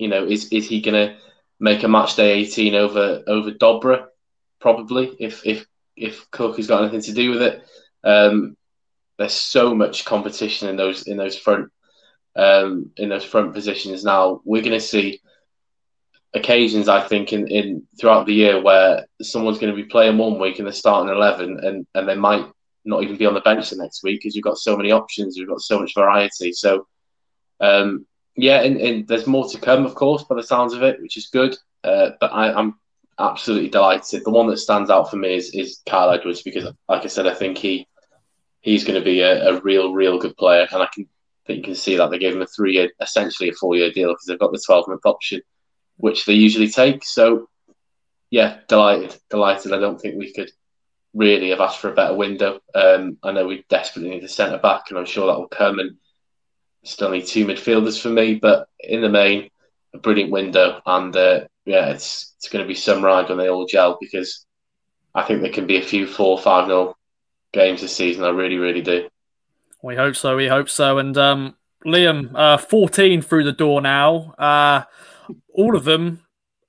you know, is is he going to make a match day 18 over over Dobra? Probably, if if if Cook has got anything to do with it. Um, there's so much competition in those in those front um, in those front positions now. We're going to see occasions, I think, in, in throughout the year where someone's going to be playing one week and they're starting eleven, and and they might not even be on the bench the next week because you've got so many options, you've got so much variety. So, um, yeah, and, and, there's more to come, of course, by the sounds of it, which is good. Uh, but I, am absolutely delighted. The one that stands out for me is, is Kyle Edwards because, like I said, I think he he's going to be a, a real, real good player, and I can think you can see that they gave him a three year, essentially a four year deal because they've got the 12 month option, which they usually take. So, yeah, delighted, delighted. I don't think we could really have asked for a better window. Um, I know we desperately need a centre back, and I'm sure that will come. And still need two midfielders for me, but in the main, a brilliant window. And uh, yeah, it's it's going to be some ride when they all gel because I think there can be a few four, five nil games this season. I really, really do. We hope so. We hope so. And um, Liam, uh, 14 through the door now. Uh, all of them.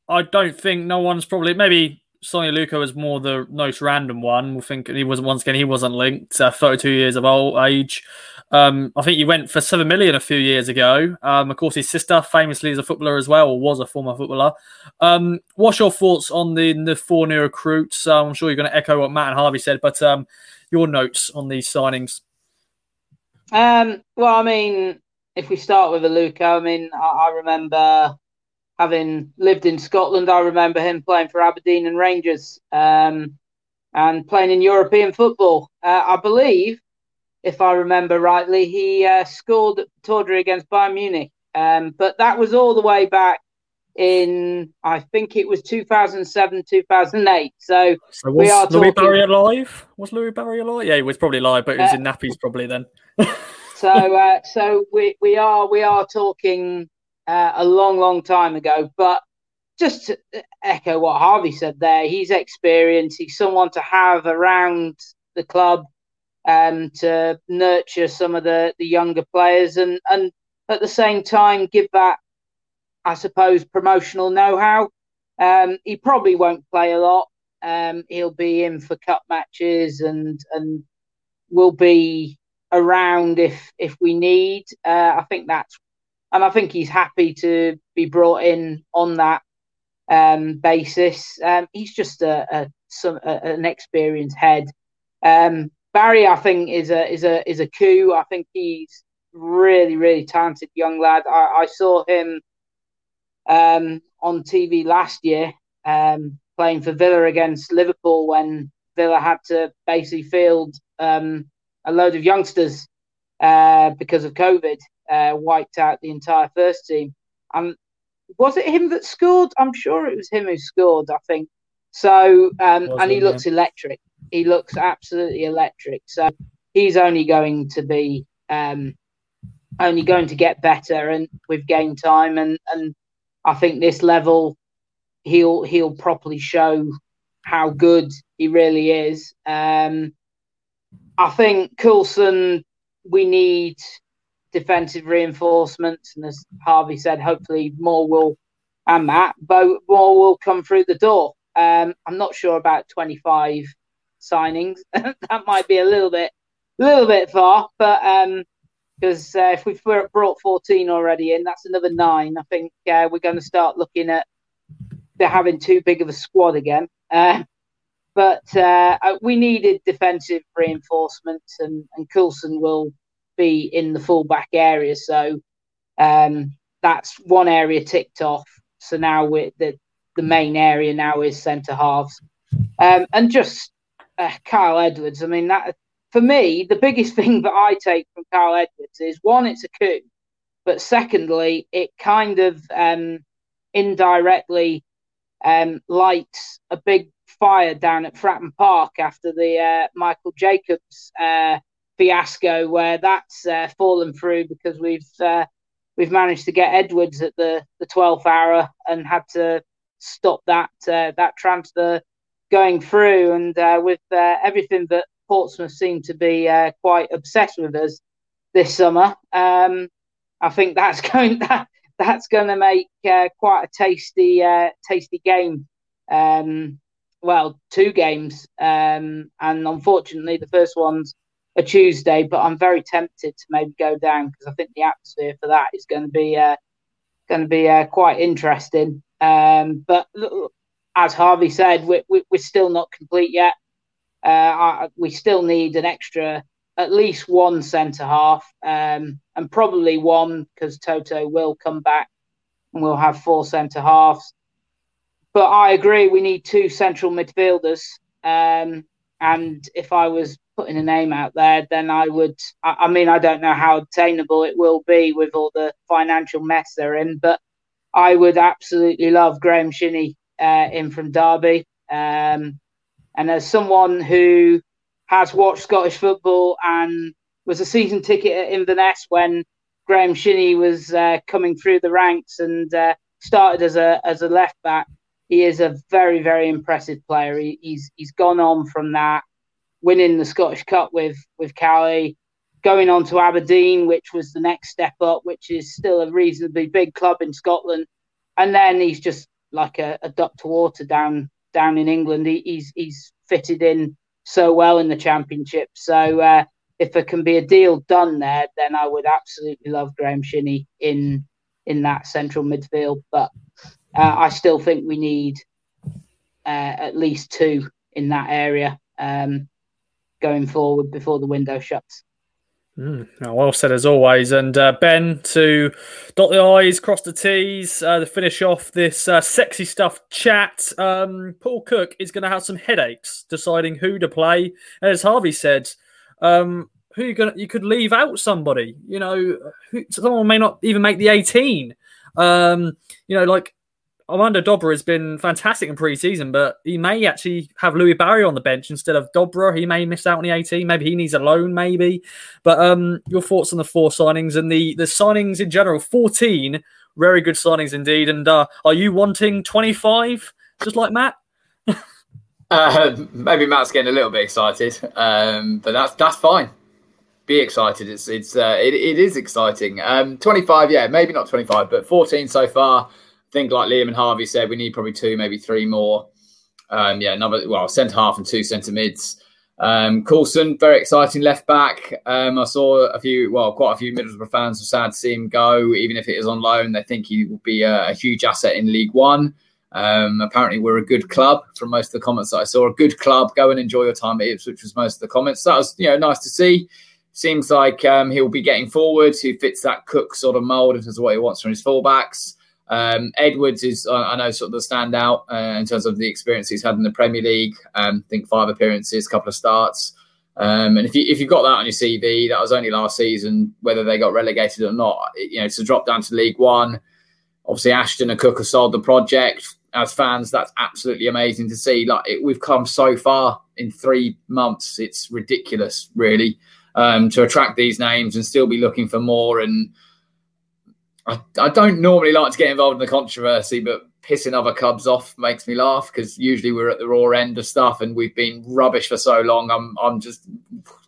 I don't think no one's probably maybe Sone Aluko was more the most random one. We think he was once again he wasn't linked. Uh, Thirty-two years of old age. Um, I think he went for seven million a few years ago. Um, of course, his sister famously is a footballer as well, or was a former footballer. Um, what's your thoughts on the the four new recruits? Uh, I'm sure you're going to echo what Matt and Harvey said, but um, your notes on these signings. Um, well, I mean, if we start with Luca, I mean, I, I remember having lived in Scotland, I remember him playing for Aberdeen and Rangers um, and playing in European football. Uh, I believe, if I remember rightly, he uh, scored at Pittodrie against Bayern Munich. Um, but that was all the way back in, I think it was 2007, 2008. So, so we are. Was Louie talking... Barry alive? Was Louie Barry alive? Yeah, he was probably alive, but he was uh, in nappies probably then. [LAUGHS] so, uh, so we, we are we are talking uh, a long, long time ago. But just to echo what Harvey said there, he's experienced. He's someone to have around the club um, to nurture some of the, the younger players and, and at the same time give that, I suppose, promotional know how. Um, he probably won't play a lot. Um, he'll be in for cup matches and and will be around if if we need. Uh, I think that's and I think he's happy to be brought in on that um, basis. Um, he's just a, a, some, a, an experienced head. Um, Barry, I think, is a is a is a coup. I think he's really really talented young lad. I, I saw him um, on TV last year um, playing for Villa against Liverpool when Villa had to basically field um, a load of youngsters uh, because of COVID uh, wiped out the entire first team. And was it him that scored? I'm sure it was him who scored. I think so. Um, and he it, looks yeah. electric. He looks absolutely electric. So he's only going to be um, only going to get better and with game time. And and I think this level, he'll he'll properly show how good he really is. Um, I think Coulson, we need defensive reinforcements, and as Harvey said, hopefully more will and that, Matt, more will come through the door. Um, I'm not sure about 25 signings. [LAUGHS] that might be a little bit, little bit far, but because um, uh, if we've brought 14 already in, that's another nine. I think uh, we're going to start looking at they're having too big of a squad again. Uh, but uh, we needed defensive reinforcements, and, and Coulson will be in the fullback area. So um, that's one area ticked off. So now we the the main area now is centre halves, um, and just uh, Kyle Edwards. I mean that for me, the biggest [LAUGHS] thing that I take from Kyle Edwards is one, it's a coup, but secondly, it kind of um, indirectly um, lights a big fire down at Fratton Park after the uh, Michael Jacobs uh, fiasco, where that's uh, fallen through because we've uh, we've managed to get Edwards at the the twelfth hour and had to stop that uh, that transfer going through. And uh, with everything that Portsmouth seem to be quite obsessed with us this summer, um, I think that's [LAUGHS] going that that's going to make quite a tasty tasty game. Um, well, two games, um, and unfortunately, the first one's a Tuesday. But I'm very tempted to maybe go down because I think the atmosphere for that is going to be uh, going to be uh, quite interesting. Um, but as Harvey said, we, we, we're still not complete yet. Uh, I, we still need an extra, at least one centre half, um, and probably one because Toto will come back and we'll have four centre halves but I agree we need two central midfielders. Um, and if I was putting a name out there, then I would. I, I, mean, I don't know how obtainable it will be with all the financial mess they're in, but I would absolutely love Graeme Shinnie uh, in from Derby. Um, and as someone who has watched Scottish football and was a season ticket at Inverness when Graeme Shinnie was uh, coming through the ranks and uh, started as a as a left back he is a very, very impressive player. He, he's he's gone on from that, winning the Scottish Cup with with Caley, going on to Aberdeen, which was the next step up, which is still a reasonably big club in Scotland, and then he's just like a, a duck to water down down in England. He, he's he's fitted in so well in the Championship. So uh, if there can be a deal done there, then I would absolutely love Graeme Shinnie in in that central midfield. But uh, I still think we need uh, at least two in that area um, going forward before the window shuts. Mm, well said as always. And uh, Ben, to dot the I's, cross the T's, uh, to finish off this uh, sexy stuff chat, um, Paul Cook is going to have some headaches deciding who to play. As Harvey said, um, who you going you could leave out somebody. You know, who, someone may not even make the 18. Um, you know, like Armando Dobra has been fantastic in pre-season, but he may actually have Louie Barry on the bench instead of Dobra. He may miss out on the 18. Maybe he needs a loan, maybe. But um, your thoughts on the four signings and the the signings in general? 14 very good signings indeed. And uh, are you wanting 25, just like Matt? [LAUGHS] uh, maybe Matt's getting a little bit excited, um, but that's that's fine. Be excited. It's it's uh, it, it is exciting. Um, 25, yeah, maybe not 25, but 14 so far think, like Liam and Harvey said, we need probably two, maybe three more. Um, yeah, another well, centre half and two centre mids. Um, Coulson, very exciting left back. Um, I saw a few, well, quite a few Middlesbrough fans were sad to see him go, even if it is on loan. They think he will be a, a huge asset in League One. Um, apparently, we're a good club from most of the comments that I saw. A good club. Go and enjoy your time at Ipswich which was most of the comments. So that was, you know, nice to see. Seems like um, he'll be getting forward. He fits that Cook sort of mould in terms of what he wants from his fullbacks. Um, Edwards is, I know, sort of the standout uh, in terms of the experience he's had in the Premier League. Um, I think five appearances, a couple of starts. Um, and if you if you got that on your CV, that was only last season. Whether they got relegated or not, you know, to drop down to League One. Obviously, Ashton and Cook have sold the project. As fans, that's absolutely amazing to see. Like it, we've come so far in three months. It's ridiculous, really, um, to attract these names and still be looking for more and I, I don't normally like to get involved in the controversy, but pissing other clubs off makes me laugh because usually we're at the raw end of stuff and we've been rubbish for so long. I'm I'm just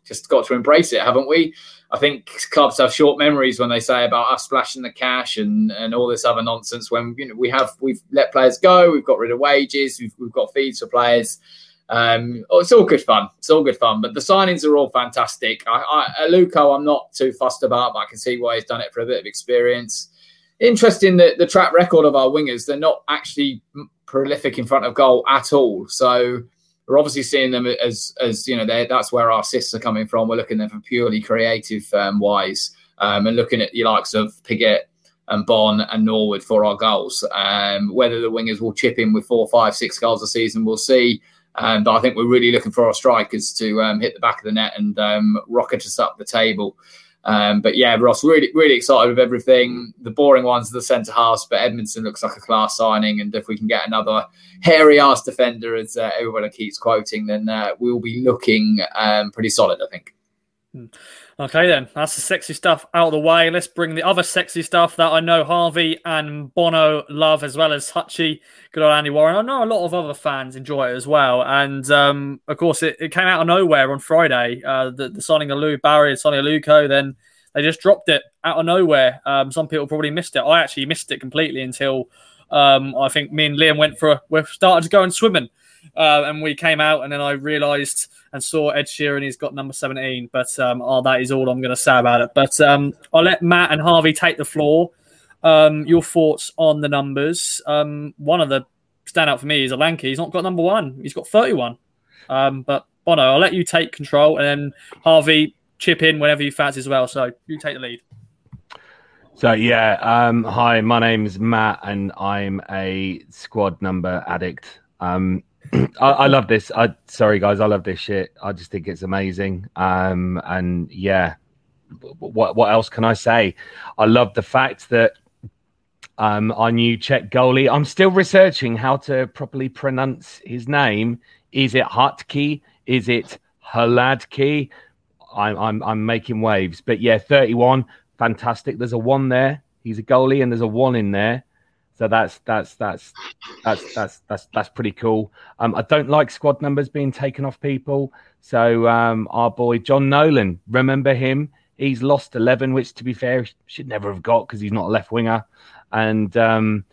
just got to embrace it, haven't we? I think clubs have short memories when they say about us splashing the cash and, and all this other nonsense. When you know we have we've let players go, we've got rid of wages, we've, we've got fees for players. Um, oh, it's all good fun. It's all good fun. But the signings are all fantastic. I, I, Luco, I'm not too fussed about, but I can see why he's done it for a bit of experience. Interesting that the track record of our wingers, they're not actually prolific in front of goal at all. So we're obviously seeing them as as you know that's where our assists are coming from. We're looking at them for purely creative um, wise, um, and looking at the likes of Pigott and Bonne and Norwood for our goals. Um, whether the wingers will chip in with four, five, six goals a season, we'll see. But I think we're really looking for our strikers to um, hit the back of the net and um, rocket us up the table. Um, but yeah, Ross, really, really excited with everything. The boring ones are the centre halves, but Edmundson looks like a class signing. And if we can get another hairy ass defender, as uh, everyone keeps quoting, then uh, we'll be looking um, pretty solid, I think. Hmm. Okay, then that's the sexy stuff out of the way. Let's bring the other sexy stuff that I know Harvey and Bono love, as well as Hutchie, good old Andy Warren. I know a lot of other fans enjoy it as well. And um, of course, it, it, came out of nowhere on Friday. Uh, the, the, signing of Lou Barry and signing of Luco, then they just dropped it out of nowhere. Um, some people probably missed it. I actually missed it completely until um, I think me and Liam went for a, we started to go and swimming. Uh, and we came out, and then I realised and saw Ed Sheeran. He's got number 17. But um, oh, that is all I'm going to say about it. But um, I'll let Matt and Harvey take the floor. Um, your thoughts on the numbers? Um, one of the standout for me is Solanke. He's not got number one. He's got 31. Um, but Bono, I'll let you take control, and then Harvey chip in whenever you fancy as well. So you take the lead. So yeah, um, hi, my name's Matt, and I'm a squad number addict. Um, I, I, love this. I sorry guys, I love this shit. I just think it's amazing. Um, and yeah, what what else can I say? I love the fact that um, our new Czech goalie. I'm still researching how to properly pronounce his name. Is it Hutke? Is it Hladky? I'm I'm I'm making waves. But yeah, 31, fantastic. There's a one there. He's a goalie, and there's a one in there. So that's that's that's that's that's that's that's pretty cool. Um, I don't like squad numbers being taken off people. So um, our boy Jon Nolan, remember him? He's lost eleven, which to be fair should never have got because he's not a left winger. And um,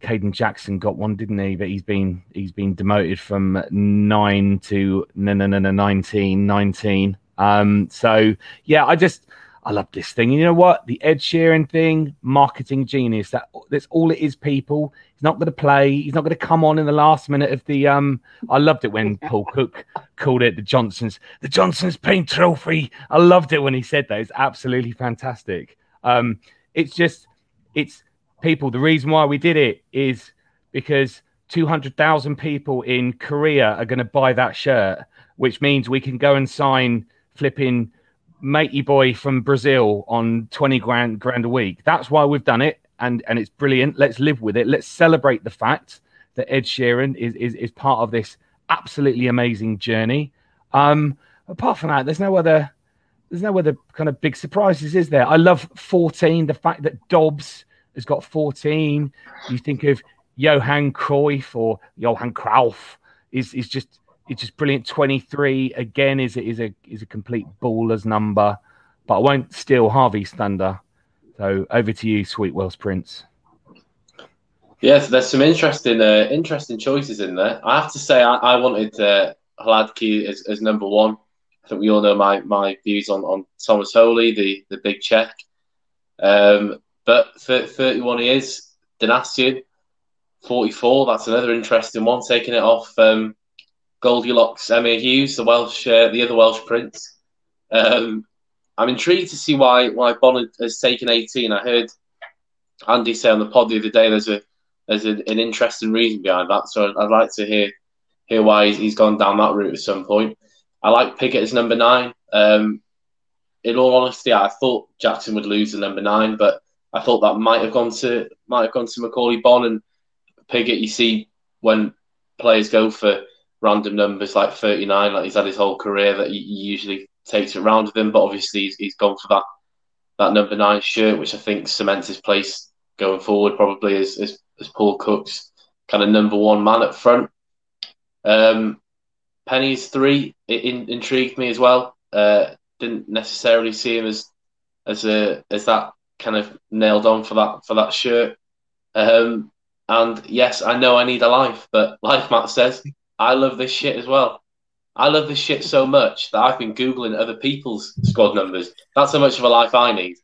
Kayden Jackson got one, didn't he? But he's been he's been demoted from nine to no no no no 19, 19. Um, so yeah, I just I love this thing. And you know what? The Ed Sheeran thing, marketing genius. That that's all it is. People. He's not going to play. He's not going to come on in the last minute of the. Um, I loved it when Paul [LAUGHS] Cook called it the Johnsons, the Johnsons Paint Trophy. I loved it when he said that. It's absolutely fantastic. Um, it's just, it's people. The reason why we did it is because two hundred thousand people in Korea are going to buy that shirt, which means we can go and sign flipping matey boy from Brazil on 20 grand grand a week. That's why we've done it. And and it's brilliant. Let's live with it. Let's celebrate the fact that Ed Sheeran is is, is part of this absolutely amazing journey. Um, apart from that, there's no other there's no other kind of big surprises, is there? I love 14, the fact that Dobbs has got 14. You think of Johan Cruyff or Johan Cruyff is is just it's just brilliant. 23 again is is a is a complete baller's number, but I won't steal Harvey's thunder. So over to you, sweet Welsh Prince. Yes, there's some interesting uh, interesting choices in there. I have to say, I, I wanted uh, Hladky as, as number one. I think we all know my, my views on, on Thomas Holy, the, the big Czech. Um, but for 31 years, Donacien, 44. That's another interesting one. Taking it off um, Goldilocks, Emyr Huws, the Welsh, uh, the other Welsh prince. Um, I'm intrigued to see why why Bonne has taken 18. I heard Andy say on the pod the other day there's a there's a, an interesting reason behind that. So I'd like to hear hear why he's, he's gone down that route at some point. I like Pigott as number nine. Um, in all honesty, I thought Jackson would lose the number nine, but I thought that might have gone to might have gone to Macauley Bonne and Pigott. You see when players go for random numbers like 39, like he's had his whole career that he usually takes it around with him. But obviously, he's, he's gone for that that number nine shirt, which I think cements his place going forward, probably as, as, as Paul Cook's kind of number one man up front. Um, Penney's three in, intrigued me as well. Uh, didn't necessarily see him as as a as that kind of nailed on for that for that shirt. Um, and yes, I know I need a life, but like Matt says, I love this shit as well. I love this shit so much that I've been googling other people's squad numbers. That's how much of a life I need.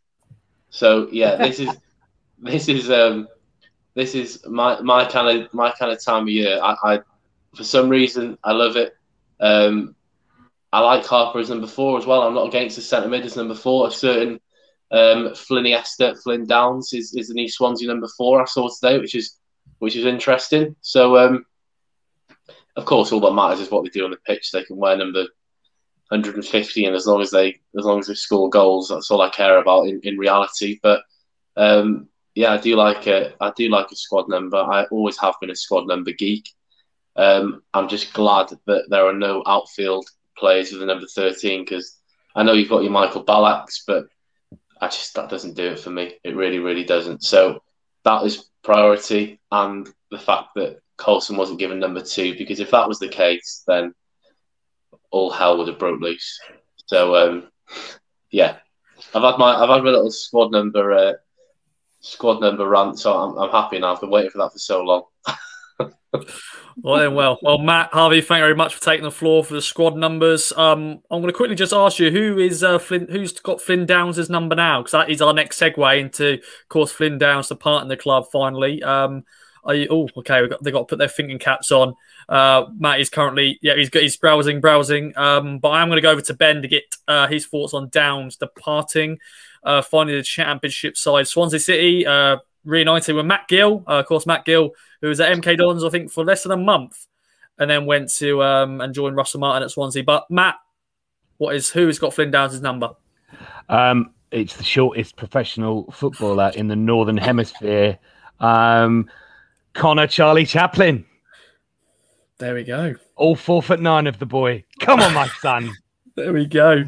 So yeah, [LAUGHS] this is this is um this is my my kind of my kind of time of year. I, I for some reason I love it. Um, I like Harper as number four as well. I'm not against the centre mid as number four. A certain um, Flynn Esther, Flynn Downes is, is the new Swansea number four I saw today, which is which is interesting. So, um, of course, all that matters is what they do on the pitch. They can wear number 150, and as long as they as long as they score goals, that's all I care about in, in reality. But um, yeah, I do like a I do like a squad number. I always have been a squad number geek. Um, I'm just glad that there are no outfield players with the number 13 because I know you've got your Michael Ballack's, but I just that doesn't do it for me. It really, really doesn't. So that is priority, and the fact that Coulson wasn't given number two because if that was the case, then all hell would have broke loose. So um, yeah, I've had my I've had my little squad number uh, squad number rant, so I'm, I'm happy now. I've been waiting for that for so long. [LAUGHS] well then, well, well, Matt Harvey, thank you very much for taking the floor for the squad numbers. Um, I'm going to quickly just ask you who is uh, Flynn, who's got Flynn Downes' number now? Because that is our next segue into, of course, Flynn Downes departing the club finally. Um, oh, okay, got, they got to put their thinking caps on. Uh, Matt is currently, yeah, he's he's browsing, browsing. Um, but I'm going to go over to Ben to get uh, his thoughts on Downes departing, uh, finally the championship side. Swansea City uh, reunited with Matt Gill, uh, of course, Matt Gill, who was at MK Dons, I think, for less than a month, and then went to um, and joined Russell Martin at Swansea. But Matt, what is who has got Flynn Downes' number? Um, it's the shortest professional footballer in the Northern Hemisphere. Um, Conor Charlie Chaplin. There we go. All four foot nine of the boy. Come on, my son. [LAUGHS] there we go.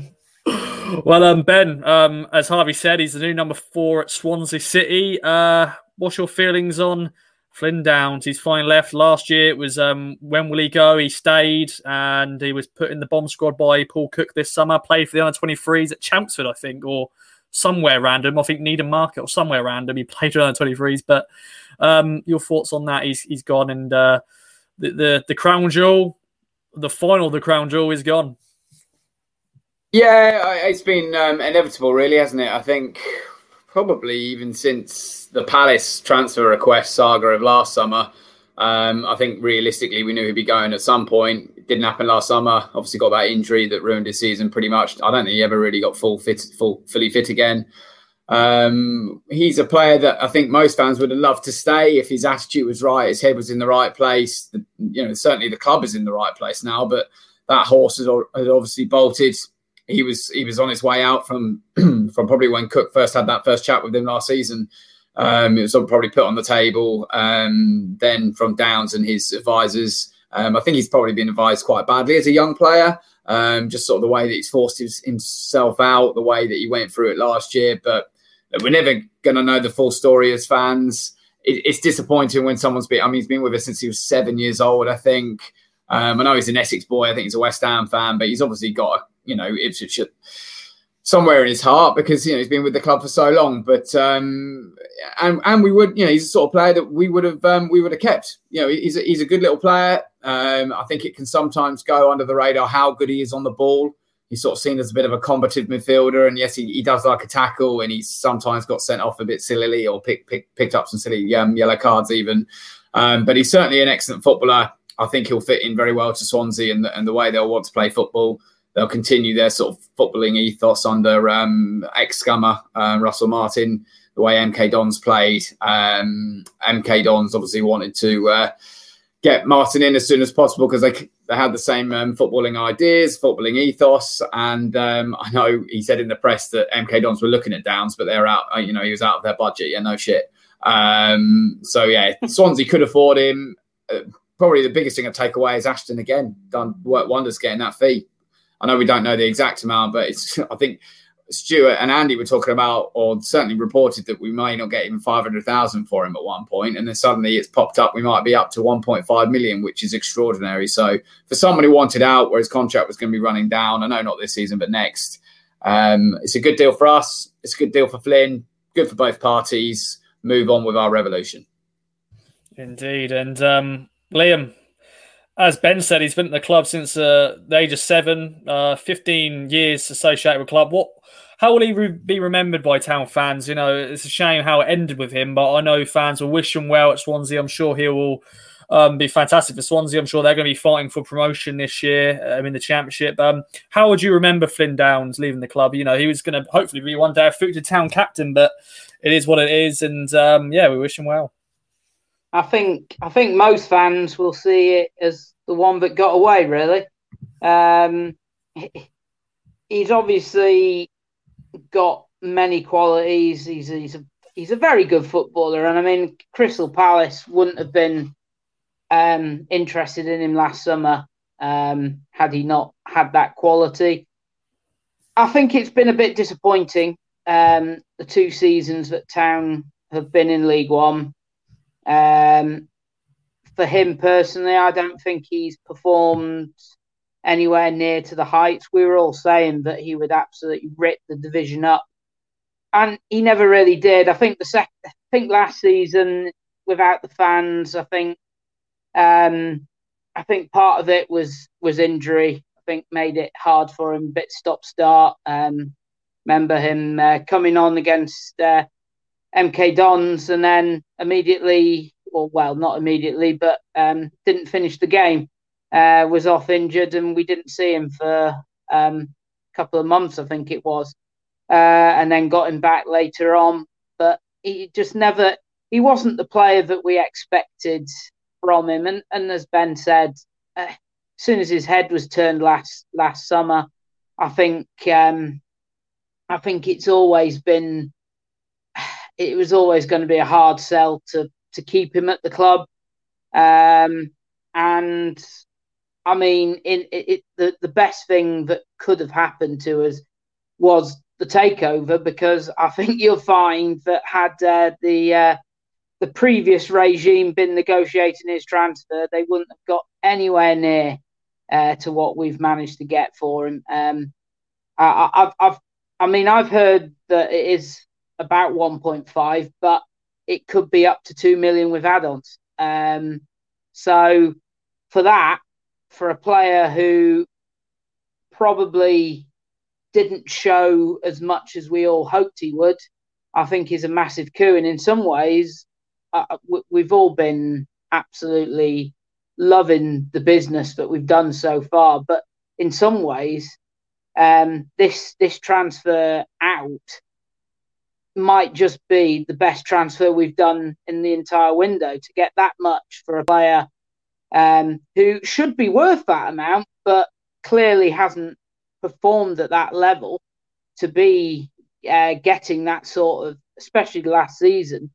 Well, um, Ben, um, as Harvey said, he's the new number four at Swansea City. Uh, what's your feelings on Flynn Downes? He's fine left. Last year it was um, when will he go? He stayed and he was put in the bomb squad by Paul Cook this summer. Played for the under 23s at Chelmsford, I think, or somewhere random. I think Needham Market or somewhere random. He played for the under 23s. But um, your thoughts on that? He's he's gone and uh, the, the the crown jewel, the final, the crown jewel is gone. Yeah, it's been um, inevitable, really, hasn't it? I think probably even since the Palace transfer request saga of last summer. Um, I think realistically, we knew he'd be going at some point. It didn't happen last summer. Obviously, got that injury that ruined his season pretty much. I don't think he ever really got full fit, full fully fit again. Um, he's a player that I think most fans would have loved to stay if his attitude was right, his head was in the right place. The, you know, certainly the club is in the right place now, but that horse has, has obviously bolted he was he was on his way out from [CLEARS THROAT] from probably when Cook first had that first chat with him last season. Um, it was probably put on the table. Um, then from Downes and his advisors, um, I think he's probably been advised quite badly as a young player. Um, just sort of the way that he's forced his, himself out, the way that he went through it last year. But we're never going to know the full story as fans. It, it's disappointing when someone's been. I mean, he's been with us since he was seven years old. I think. Um, I know he's an Essex boy. I think he's a West Ham fan, but he's obviously got a you know Ipswich somewhere in his heart because you know he's been with the club for so long. But um, and and we would you know he's the sort of player that we would have um, we would have kept. You know he's a, he's a good little player. Um, I think it can sometimes go under the radar how good he is on the ball. He's sort of seen as a bit of a combative midfielder, and yes, he, he does like a tackle, and he's sometimes got sent off a bit sillily or pick, pick, picked up some silly um, yellow cards even. Um, but he's certainly an excellent footballer. I think he'll fit in very well to Swansea and the, and the way they'll want to play football they'll continue their sort of footballing ethos under um, ex scummer uh, Russell Martin, the way MK Dons played. Um, MK Dons obviously wanted to uh, get Martin in as soon as possible because they they had the same um, footballing ideas, footballing ethos, and um, I know he said in the press that MK Dons were looking at Downes, but they're out. Uh, you know, he was out of their budget. Yeah, no shit. Um, so yeah, Swansea could afford him. Uh, probably the biggest thing to take away is Ashton again done work wonders getting that fee. I know we don't know the exact amount, but it's [LAUGHS] I think Stuart and Andy were talking about, or certainly reported that we might not get even five hundred thousand for him at one point, and then suddenly it's popped up. We might be up to one point five million, which is extraordinary. So for someone who wanted out, where his contract was going to be running down, I know not this season, but next, um, it's a good deal for us. It's a good deal for Flynn. Good for both parties. Move on with our revolution. Indeed, and um, Liam, as Ben said, he's been at the club since uh, the age of seven, uh, 15 years associated with club. What, how will he re- be remembered by town fans? You know, it's a shame how it ended with him, but I know fans will wish him well at Swansea. I'm sure he will Um, be fantastic for Swansea. I'm sure they're going to be fighting for promotion this year um, in the Championship. Um, how would you remember Flynn Downes leaving the club? You know, he was going to hopefully be one day a future town captain, but it is what it is. And um, yeah, we wish him well. I think I think most fans will see it as the one that got away. Really, um, he's obviously got many qualities. He's he's a he's a very good footballer, and I mean Crystal Palace wouldn't have been um, interested in him last summer um, had he not had that quality. I think it's been a bit disappointing um, the two seasons that Town have been in League One. Um, for him personally, I don't think he's performed anywhere near to the heights. We were all saying that he would absolutely rip the division up, and he never really did. I think the sec- I think last season without the fans, I think um, I think part of it was was injury. I think made it hard for him, bit stop start. Um, remember him uh, coming on against uh, MK Dons and then immediately, or well, not immediately, but um, didn't finish the game. Uh, was off injured, and we didn't see him for um, a couple of months, I think it was, uh, and then got him back later on. But he just never, he wasn't the player that we expected from him. And, and as Ben said, uh, as soon as his head was turned last last summer, I think um, I think it's always been it was always going to be a hard sell to to keep him at the club. Um, and I mean, in it, it, the the best thing that could have happened to us was the takeover because I think [LAUGHS] you'll find that had uh, the uh, the previous regime been negotiating his transfer, they wouldn't have got anywhere near uh, to what we've managed to get for him. Um, I, I've, I've, I mean, I've heard that it is about 1.5, but it could be up to 2 million with add-ons. Um, so for that, for a player who probably didn't show as much as we all hoped he would, I think is a massive coup. And in some ways, uh, we've all been absolutely loving the business that we've done so far. But in some ways, um, this this transfer out might just be the best transfer we've done in the entire window to get that much for a player um, who should be worth that amount, but clearly hasn't performed at that level to be uh, getting that sort of, especially the last season,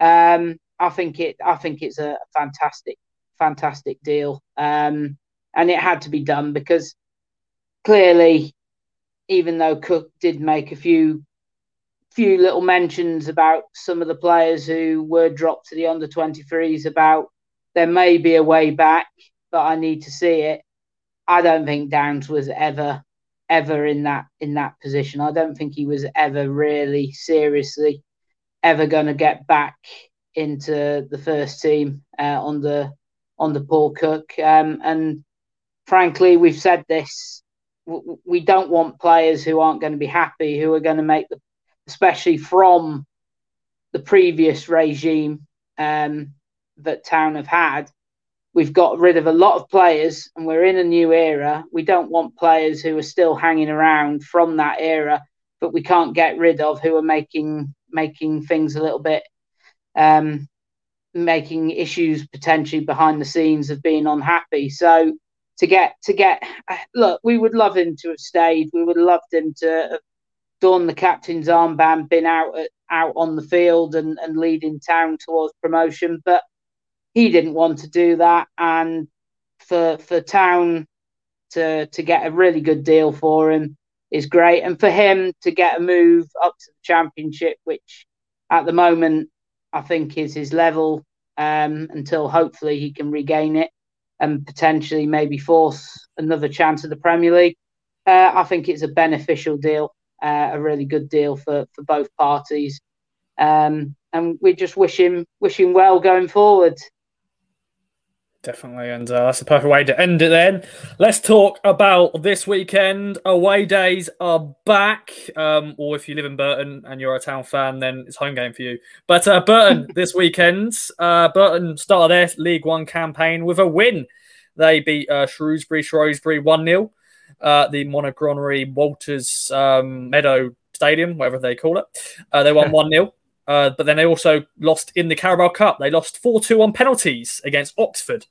um, I think it. I think it's a fantastic, fantastic deal, um, and it had to be done because clearly, even though Cook did make a few few little mentions about some of the players who were dropped to the under 23s about there may be a way back, but I need to see it. I don't think Downes was ever ever in that in that position. I don't think he was ever really seriously ever going to get back into the first team uh, under under Paul Cook. Um, and frankly, we've said this: we don't want players who aren't going to be happy, who are going to make the, especially from the previous regime um, that Town have had. We've got rid of a lot of players, and we're in a new era. We don't want players who are still hanging around from that era, but we can't get rid of who are making making things a little bit um, making issues potentially behind the scenes of being unhappy. So to get to get look, we would love him to have stayed. We would have loved him to have done the captain's armband, been out out on the field and, and leading town towards promotion, but he didn't want to do that. And for for town to to get a really good deal for him is great. And for him to get a move up to the championship, which at the moment I think is his level, um, until hopefully he can regain it and potentially maybe force another chance at the Premier League. Uh, I think it's a beneficial deal, uh, a really good deal for, for both parties. Um, and we just wish him wish him well going forward. Definitely, and uh, that's the perfect way to end it. Then let's talk about this weekend. Away days are back, um, or if you live in Burton and you're a town fan, then it's home game for you. But uh, Burton [LAUGHS] this weekend, uh, Burton started their League One campaign with a win. They beat uh, Shrewsbury Shrewsbury one 0 uh, the Montgomery Waters um, Meadow Stadium, whatever they call it. Uh, they won [LAUGHS] one 0 uh, but then they also lost in the Carabao Cup. They lost 4 2 on penalties against Oxford.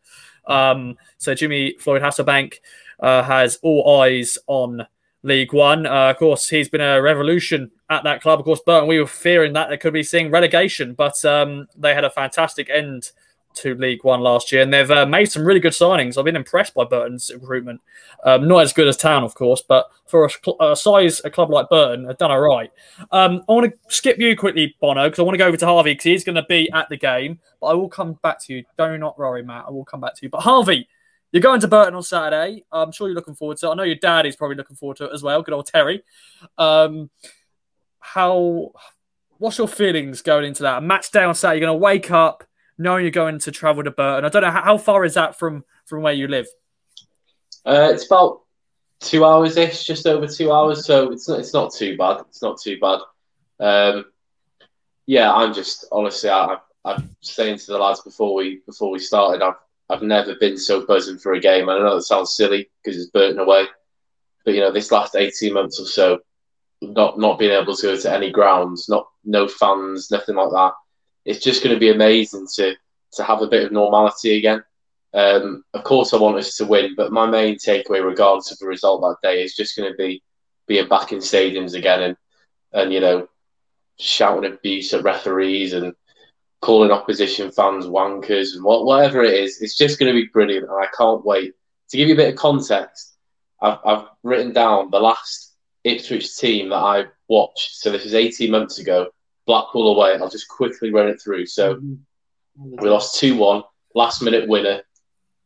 Um, so Jimmy Floyd Hasselbaink uh, has all eyes on League One. Uh, of course, he's been a revolution at that club. Of course, Burton, we were fearing that they could be seeing relegation, but um, they had a fantastic end to League One last year, and they've uh, made some really good signings. I've been impressed by Burton's recruitment. Um, not as good as Town, of course, but for a, a size a club like Burton, they've done all right. Um, I want to skip you quickly, Bono, because I want to go over to Harvey because he's going to be at the game. But I will come back to you. Do not worry, Matt. I will come back to you. But Harvey, you're going to Burton on Saturday. I'm sure you're looking forward to it. I know your dad is probably looking forward to it as well. Good old Terry. Um, how? What's your feelings going into that? A match day on Saturday. You're going to wake up knowing you're going to travel to Burton. I don't know how, far is that from from where you live. Uh, it's about two hours ish, just over two hours. So it's not it's not too bad. It's not too bad. Um, yeah, I'm just honestly, I, I'm saying to the lads before we before we started, I've I've never been so buzzing for a game. I know that sounds silly because it's Burton away, but you know this last 18 months or so, not not being able to go to any grounds, not no fans, nothing like that it's just going to be amazing to to have a bit of normality again. Um, of course, I want us to win, but my main takeaway, regardless of the result that day, is just going to be being back in stadiums again and and you know shouting abuse at referees and calling opposition fans wankers and what, whatever it is. It's just going to be brilliant, and I can't wait. To give you a bit of context, I've, I've written down the last Ipswich team that I watched. So this was 18 months ago Blackpool away. I'll just quickly run it through. So mm-hmm. we lost two one, last minute winner.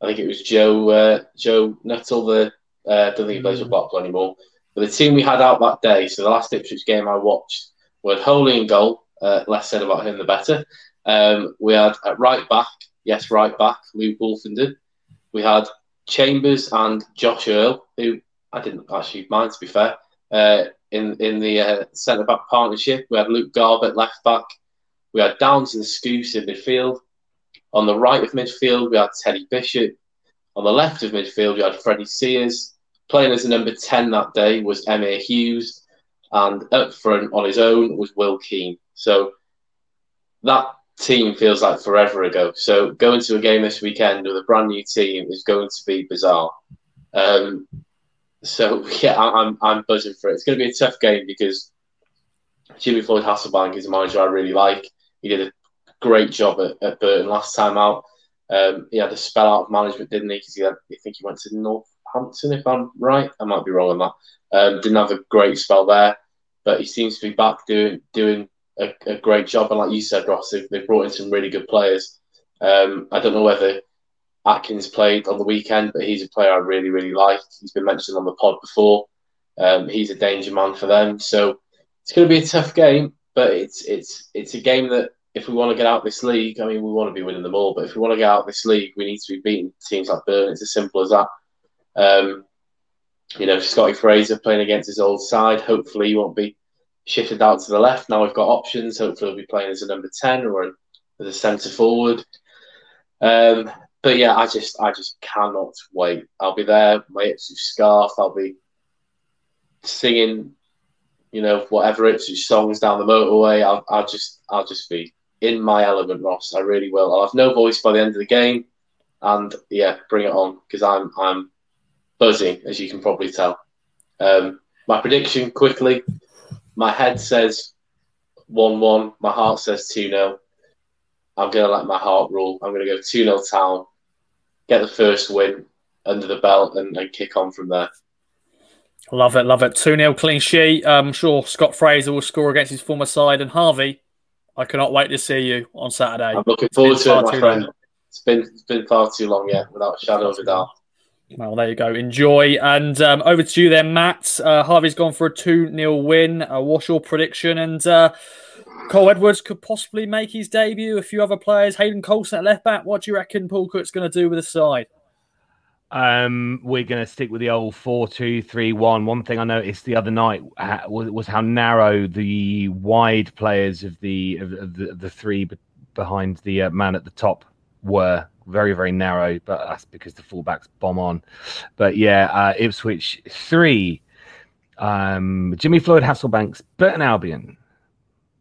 I think it was Joe uh, Joe Nuttall. The uh, don't think he plays for mm-hmm. Blackpool anymore. But the team we had out that day, so the last Ipswich game I watched, we had Holy in goal. Uh, less said about him, the better. Um, we had at right back, yes, right back, Luke Woolfenden. We had Chambers and Josh Earl, who I didn't actually mind, to be fair. Uh, in in the uh, centre back partnership. We had Luke Garbutt left back. We had Downes and Skuse in midfield. On the right of midfield, we had Teddy Bishop. On the left of midfield, we had Freddie Sears. Playing as a number 10 that day was Emyr Huws. And up front on his own was Will Keane. So that team feels like forever ago. So going to a game this weekend with a brand new team is going to be bizarre. Um, so [LAUGHS] yeah, I'm I'm buzzing for it. It's going to be a tough game because Jimmy Floyd Hasselbaink is a manager I really like. He did a great job at, at Burton last time out. Um, he had a spell out of management, didn't he? Because he I think he went to Northampton, if I'm right. I might be wrong on that. Um, didn't have a great spell there, but he seems to be back doing doing a, a great job. And like you said, Ross, they've, they've brought in some really good players. Um, I don't know whether Atkins played on the weekend, but he's a player I really, really like. He's been mentioned on the pod before. Um, he's a danger man for them. So it's going to be a tough game, but it's it's it's a game that if we want to get out this league, I mean, we want to be winning them all, but if we want to get out this league, we need to be beating teams like Burn. It's as simple as that. Um, you know, Scotty Fraser playing against his old side. Hopefully, he won't be shifted out to the left. Now we've got options. Hopefully, he'll be playing as a number 10 or as a centre forward. Um, but yeah, I just I just cannot wait. I'll be there, my Ipswich scarf. I'll be singing, you know, whatever Ipswich songs down the motorway. I'll, I'll just I'll just be in my element, Ross. I really will. I'll have no voice by the end of the game, and yeah, bring it on because I'm I'm buzzing as you can probably tell. Um, my prediction quickly. My head says one-one. My heart says two 0 I'm going to let my heart rule. I'm going to go 2 0 town get the first win under the belt and, and kick on from there. Love it, love it. 2 0 clean sheet. I'm sure Scott Fraser will score against his former side. And Harvey, I cannot wait to see you on Saturday. I'm looking forward to it, my friend. It's been, it's been far too long yet, without a shadow of a doubt. Well, there you go. Enjoy. And um, over to you then, Matt. Uh, Harvey's gone for a 2 0 win. Uh, what's your prediction? And uh, Kyle Edwards could possibly make his debut. A few other players, Hayden Coulson at left back. What do you reckon Paul Cook's going to do with the side? Um, we're going to stick with the old four-two-three-one. One thing I noticed the other night was, was how narrow the wide players of the of, of the, the, three behind the uh, man at the top were. Very, very narrow, but that's because the fullbacks bomb on. But yeah, uh, Ipswich three, um, Jimmy Floyd Hasselbaink's, Burton Albion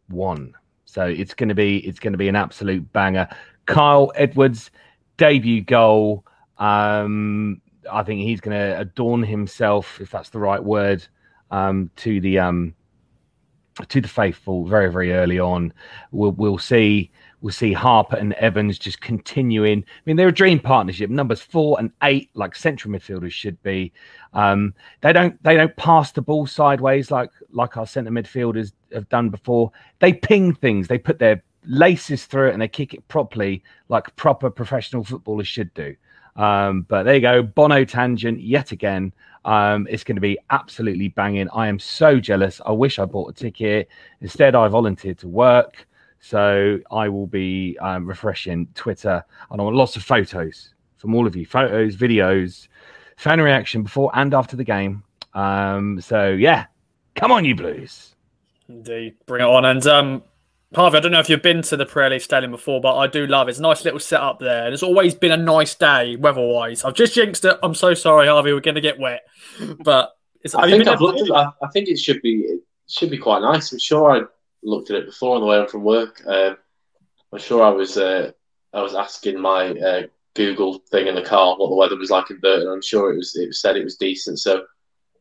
one. So it's going to be it's going to be an absolute banger. Kyle Edwards debut goal. Um, I think he's going to adorn himself, if that's the right word, um, to the um, to the faithful very very early on. We'll we'll see we'll see Harper and Evans just continuing. I mean, they're a dream partnership. Numbers four and eight, like central midfielders should be. Um, they don't they don't pass the ball sideways like like our centre midfielders have done before. They ping things. They put their laces through it and they kick it properly, like proper professional footballers should do. Um, but there you go, Bono tangent yet again. Um, it's going to be absolutely banging. I am so jealous. I wish I bought a ticket. Instead, I volunteered to work. So I will be um, refreshing Twitter and I want lots of photos from all of you photos, videos, fan reaction before and after the game. Um, so yeah, come on, you Blues. Indeed, bring it on. And um, Harvey, I don't know if you've been to the Pirelli Stadium before, but I do love it. It's a nice little setup there. And it's always been a nice day weather-wise. I've just jinxed it. I'm so sorry, Harvey. We're going to get wet, but I think I've looked at, I think it should be it should be quite nice. I'm sure I looked at it before on the way home from work. Um, I'm sure I was uh, I was asking my uh, Google thing in the car what the weather was like in Burton. I'm sure it was it said it was decent. So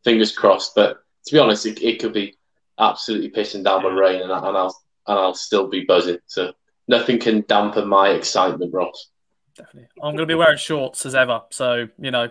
fingers crossed. But to be honest, it, it could be absolutely pissing down with rain, and, I, and I'll and I'll still be buzzing. So nothing can dampen my excitement, Ross. Definitely, I'm going to be wearing shorts as ever. So you know,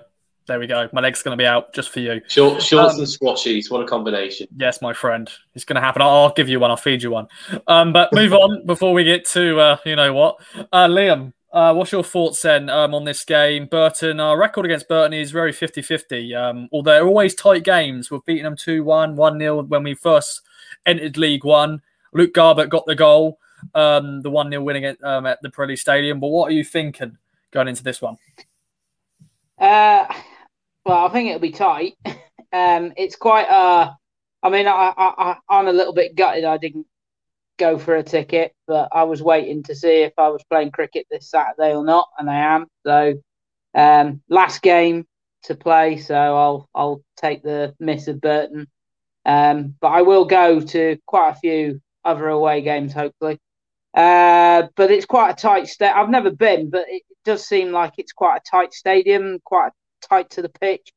there we go. My leg's going to be out just for you. Short, shorts um, and squashies. What a combination. Yes, my friend. It's going to happen. I'll, I'll, give you one. I'll feed you one. Um, but move on before we get to, uh, you know what. Uh, Liam, uh, what's your thoughts then um, on this game? Burton, our record against Burton is very 50 50. Um, although they're always tight games. We've beaten them 2 1, 1 0 when we first entered League One. Luke Garbutt got the goal, um, the 1 0 winning at, um, at the Pirelli Stadium. But what are you thinking going into this one? Uh, well, I think it'll be tight. [LAUGHS] um, it's quite. Uh, I mean, I, I, I'm a little bit gutted I didn't go for a ticket, but I was waiting to see if I was playing cricket this Saturday or not, and I am. So, um, last game to play, so I'll I'll take the miss of Burton. Um, but I will go to quite a few other away games, hopefully. Uh, but it's quite a tight state. I've never been, but it does seem like it's quite a tight stadium, quite tight to the pitch,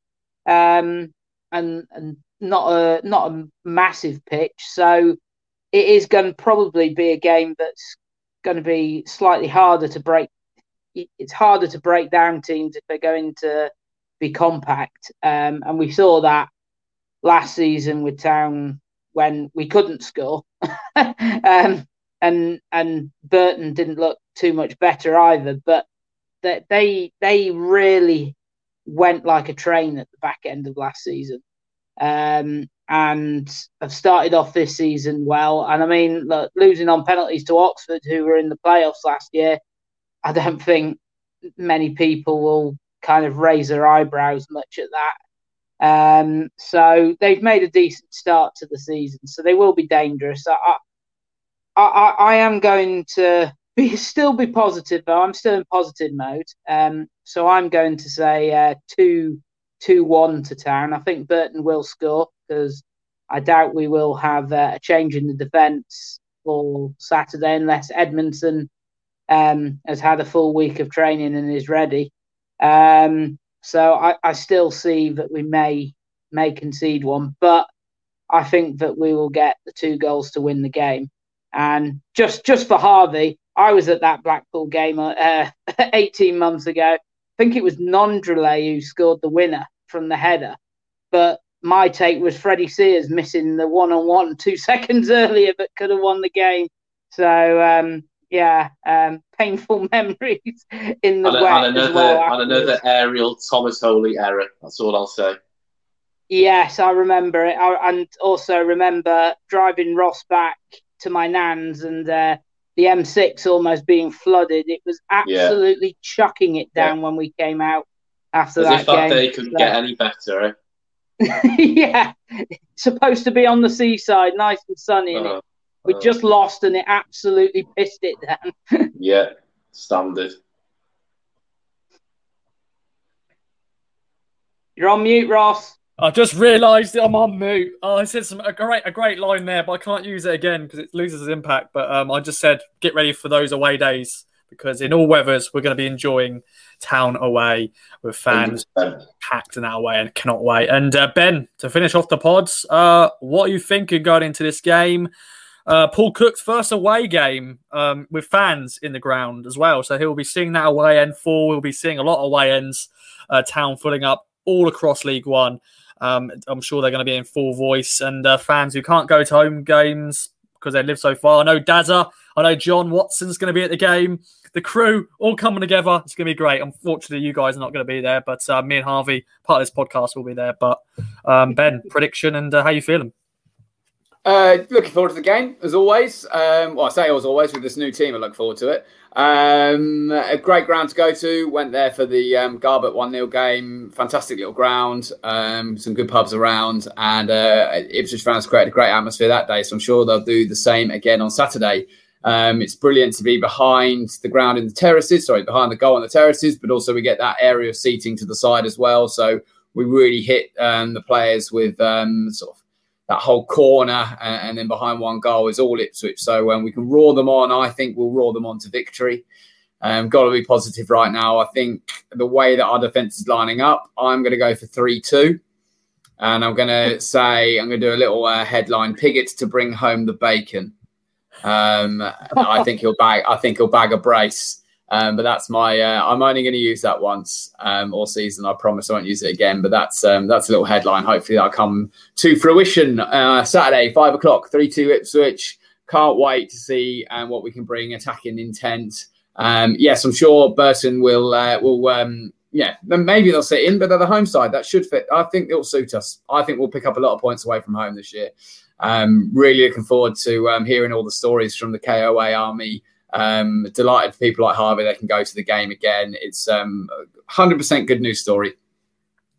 um, and and not a not a massive pitch. So it is going to probably be a game that's going to be slightly harder to break. It's harder to break down teams if they're going to be compact, um, and we saw that last season with Town when we couldn't score, [LAUGHS] um, and and Burton didn't look too much better either. But they they really went like a train at the back end of last season. Um, and have started off this season well. And I mean, look, losing on penalties to Oxford, who were in the playoffs last year, I don't think many people will kind of raise their eyebrows much at that. Um, so they've made a decent start to the season, so they will be dangerous. I, I, I, am going to be [LAUGHS] still be positive though. I'm still in positive mode. Um, so I'm going to say uh, two two one to Town. I think Burton will score because I doubt we will have uh, a change in the defence for Saturday unless Edmundson um, has had a full week of training and is ready. Um, so I, I still see that we may may concede one, but I think that we will get the two goals to win the game. And just just for Harvey, I was at that Blackpool game uh, [LAUGHS] 18 months ago. I think it was Nondrele who scored the winner from the header. But my take was Freddie Sears missing the one on one two seconds earlier, but could have won the game. So, um, yeah, um, painful [LAUGHS] memories in the and, wet and another, well and another aerial Thomas Holy error. That's all I'll say. Yes, I remember it. I, and also remember driving Ross back to my nan's and uh, the M6 almost being flooded. It was absolutely yeah. chucking it down yeah. when we came out after As that if that game. day couldn't so, get any better, eh? [LAUGHS] yeah, supposed to be on the seaside, nice and sunny, and uh, we uh, just lost, and it absolutely pissed it down. [LAUGHS] yeah, standard. You're on mute, Ross. I just realised I'm on mute. Oh, I said some a great a great line there, but I can't use it again because it loses its impact. But um, I just said get ready for those away days because in all weathers we're going to be enjoying town away with fans 100%. packed in that way and cannot wait. And uh, Ben, to finish off the pods, uh, what are you thinking going into this game? Uh, Paul Cook's first away game um, with fans in the ground as well, so he'll be seeing that away end full. We'll be seeing a lot of away ends, uh, town filling up all across League One. Um, I'm sure they're going to be in full voice, and uh, fans who can't go to home games because they live so far. I know Dazza, I know John Watson's going to be at the game. The crew all coming together. It's going to be great. Unfortunately, you guys are not going to be there, but uh, me and Harvey, part of this podcast, will be there. But um, Ben, prediction and uh, how you feeling? Uh, looking forward to the game as always. Um, well, I say as always with this new team. I look forward to it. Um, a great ground to go to. Went there for the um, Garbutt 1 0 game. Fantastic little ground. Um, some good pubs around. And uh, Ipswich fans created a great atmosphere that day. So I'm sure they'll do the same again on Saturday. Um, it's brilliant to be behind the ground in the terraces, sorry, behind the goal on the terraces, but also we get that area of seating to the side as well. So we really hit um, the players with um, sort of that whole corner and, and, then behind one goal is all Ipswich. So when um, we can roar them on, I think we'll roar them on to victory. Um, got to be positive right now. I think the way that our defence is lining up, I'm going to go for 3 2. And I'm going to say, I'm going to do a little uh, headline Pigott to bring home the bacon. Um, I think he'll bag. I think he'll bag a brace. Um, but that's my. Uh, I'm only going to use that once um, all season. I promise I won't use it again. But that's um, that's a little headline. Hopefully that'll come to fruition uh, Saturday, five o'clock, three two Ipswich. Can't wait to see um, what we can bring attacking intent. Um, yes, I'm sure Burton will uh, will. Um, yeah, maybe they'll sit in, but they're the home side. That should fit. I think it'll suit us. I think we'll pick up a lot of points away from home this year. Um, really looking forward to um, hearing all the stories from the KOA army. Um, delighted for people like Harvey they can go to the game again. It's um, 100% good news story.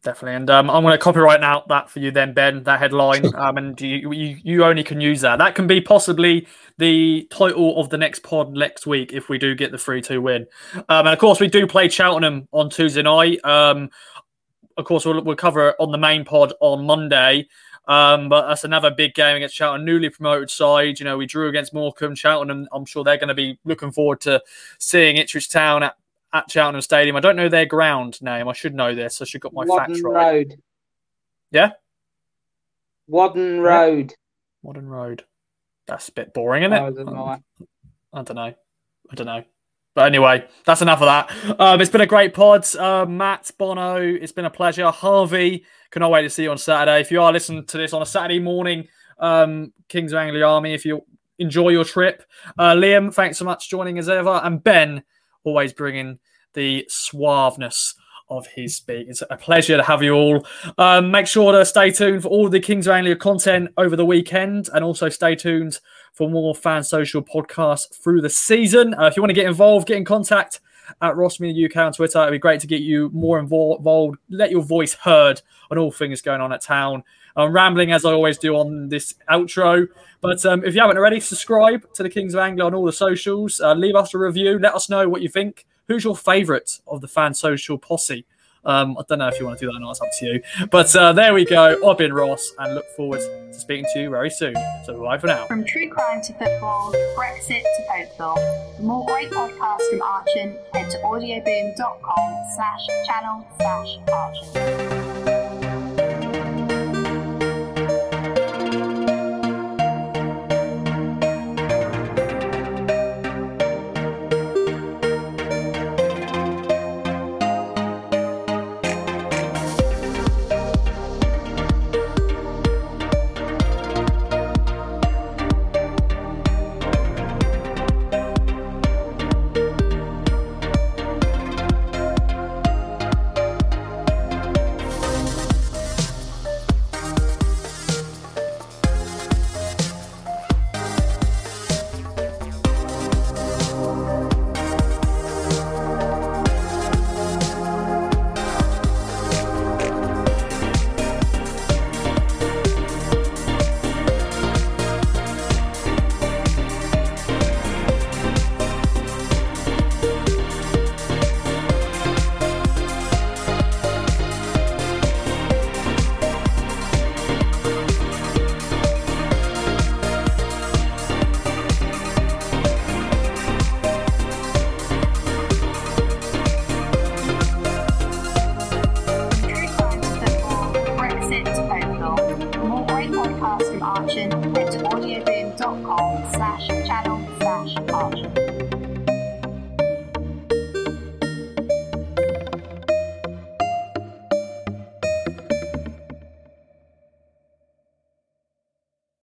Definitely, and um, I'm going to copyright out that for you then, Ben. That headline, [LAUGHS] um, and you, you you only can use that. That can be possibly the title of the next pod next week if we do get the three two win. Um, and of course, we do play Cheltenham on Tuesday night. Um, of course, we'll, we'll cover it on the main pod on Monday. Um, but that's another big game against Cheltenham, newly promoted side. You know, we drew against Morecambe, Cheltenham. I'm sure they're going to be looking forward to seeing Ipswich Town at, at Cheltenham Stadium. I don't know their ground name. I should know this. I should got my facts right. Road. Yeah. Whaddon Road. Whaddon Road. That's a bit boring, isn't it? I don't know. I don't know. But anyway, that's enough of that. Um, it's been a great pod. Uh, Matt, Bono, it's been a pleasure. Harvey, cannot wait to see you on Saturday. If you are listening to this on a Saturday morning, um, Kings of Anglia Army, if you enjoy your trip. Uh, Liam, thanks so much joining as ever. And Ben, always bringing the suaveness of his speak. It's a pleasure to have you all. Um, make sure to stay tuned for all the Kings of Anglia content over the weekend and also stay tuned for more fan social podcasts through the season. Uh, if you want to get involved, get in contact at Rossmedia UK on Twitter. It'd be great to get you more involved, let your voice heard on all things going on at town. I'm rambling as I always do on this outro. But um, if you haven't already, subscribe to the Kings of Anglia on all the socials. Uh, leave us a review. Let us know what you think. Who's your favourite of the fan social posse? Um, I don't know if you want to do that or not. It's up to you. But uh, there we go. I've been Ross and look forward to speaking to you very soon. So bye for now. From true crime to football, Brexit to folklore. For more great podcasts from Archon, head to audioboom.com slash channel slash Archon.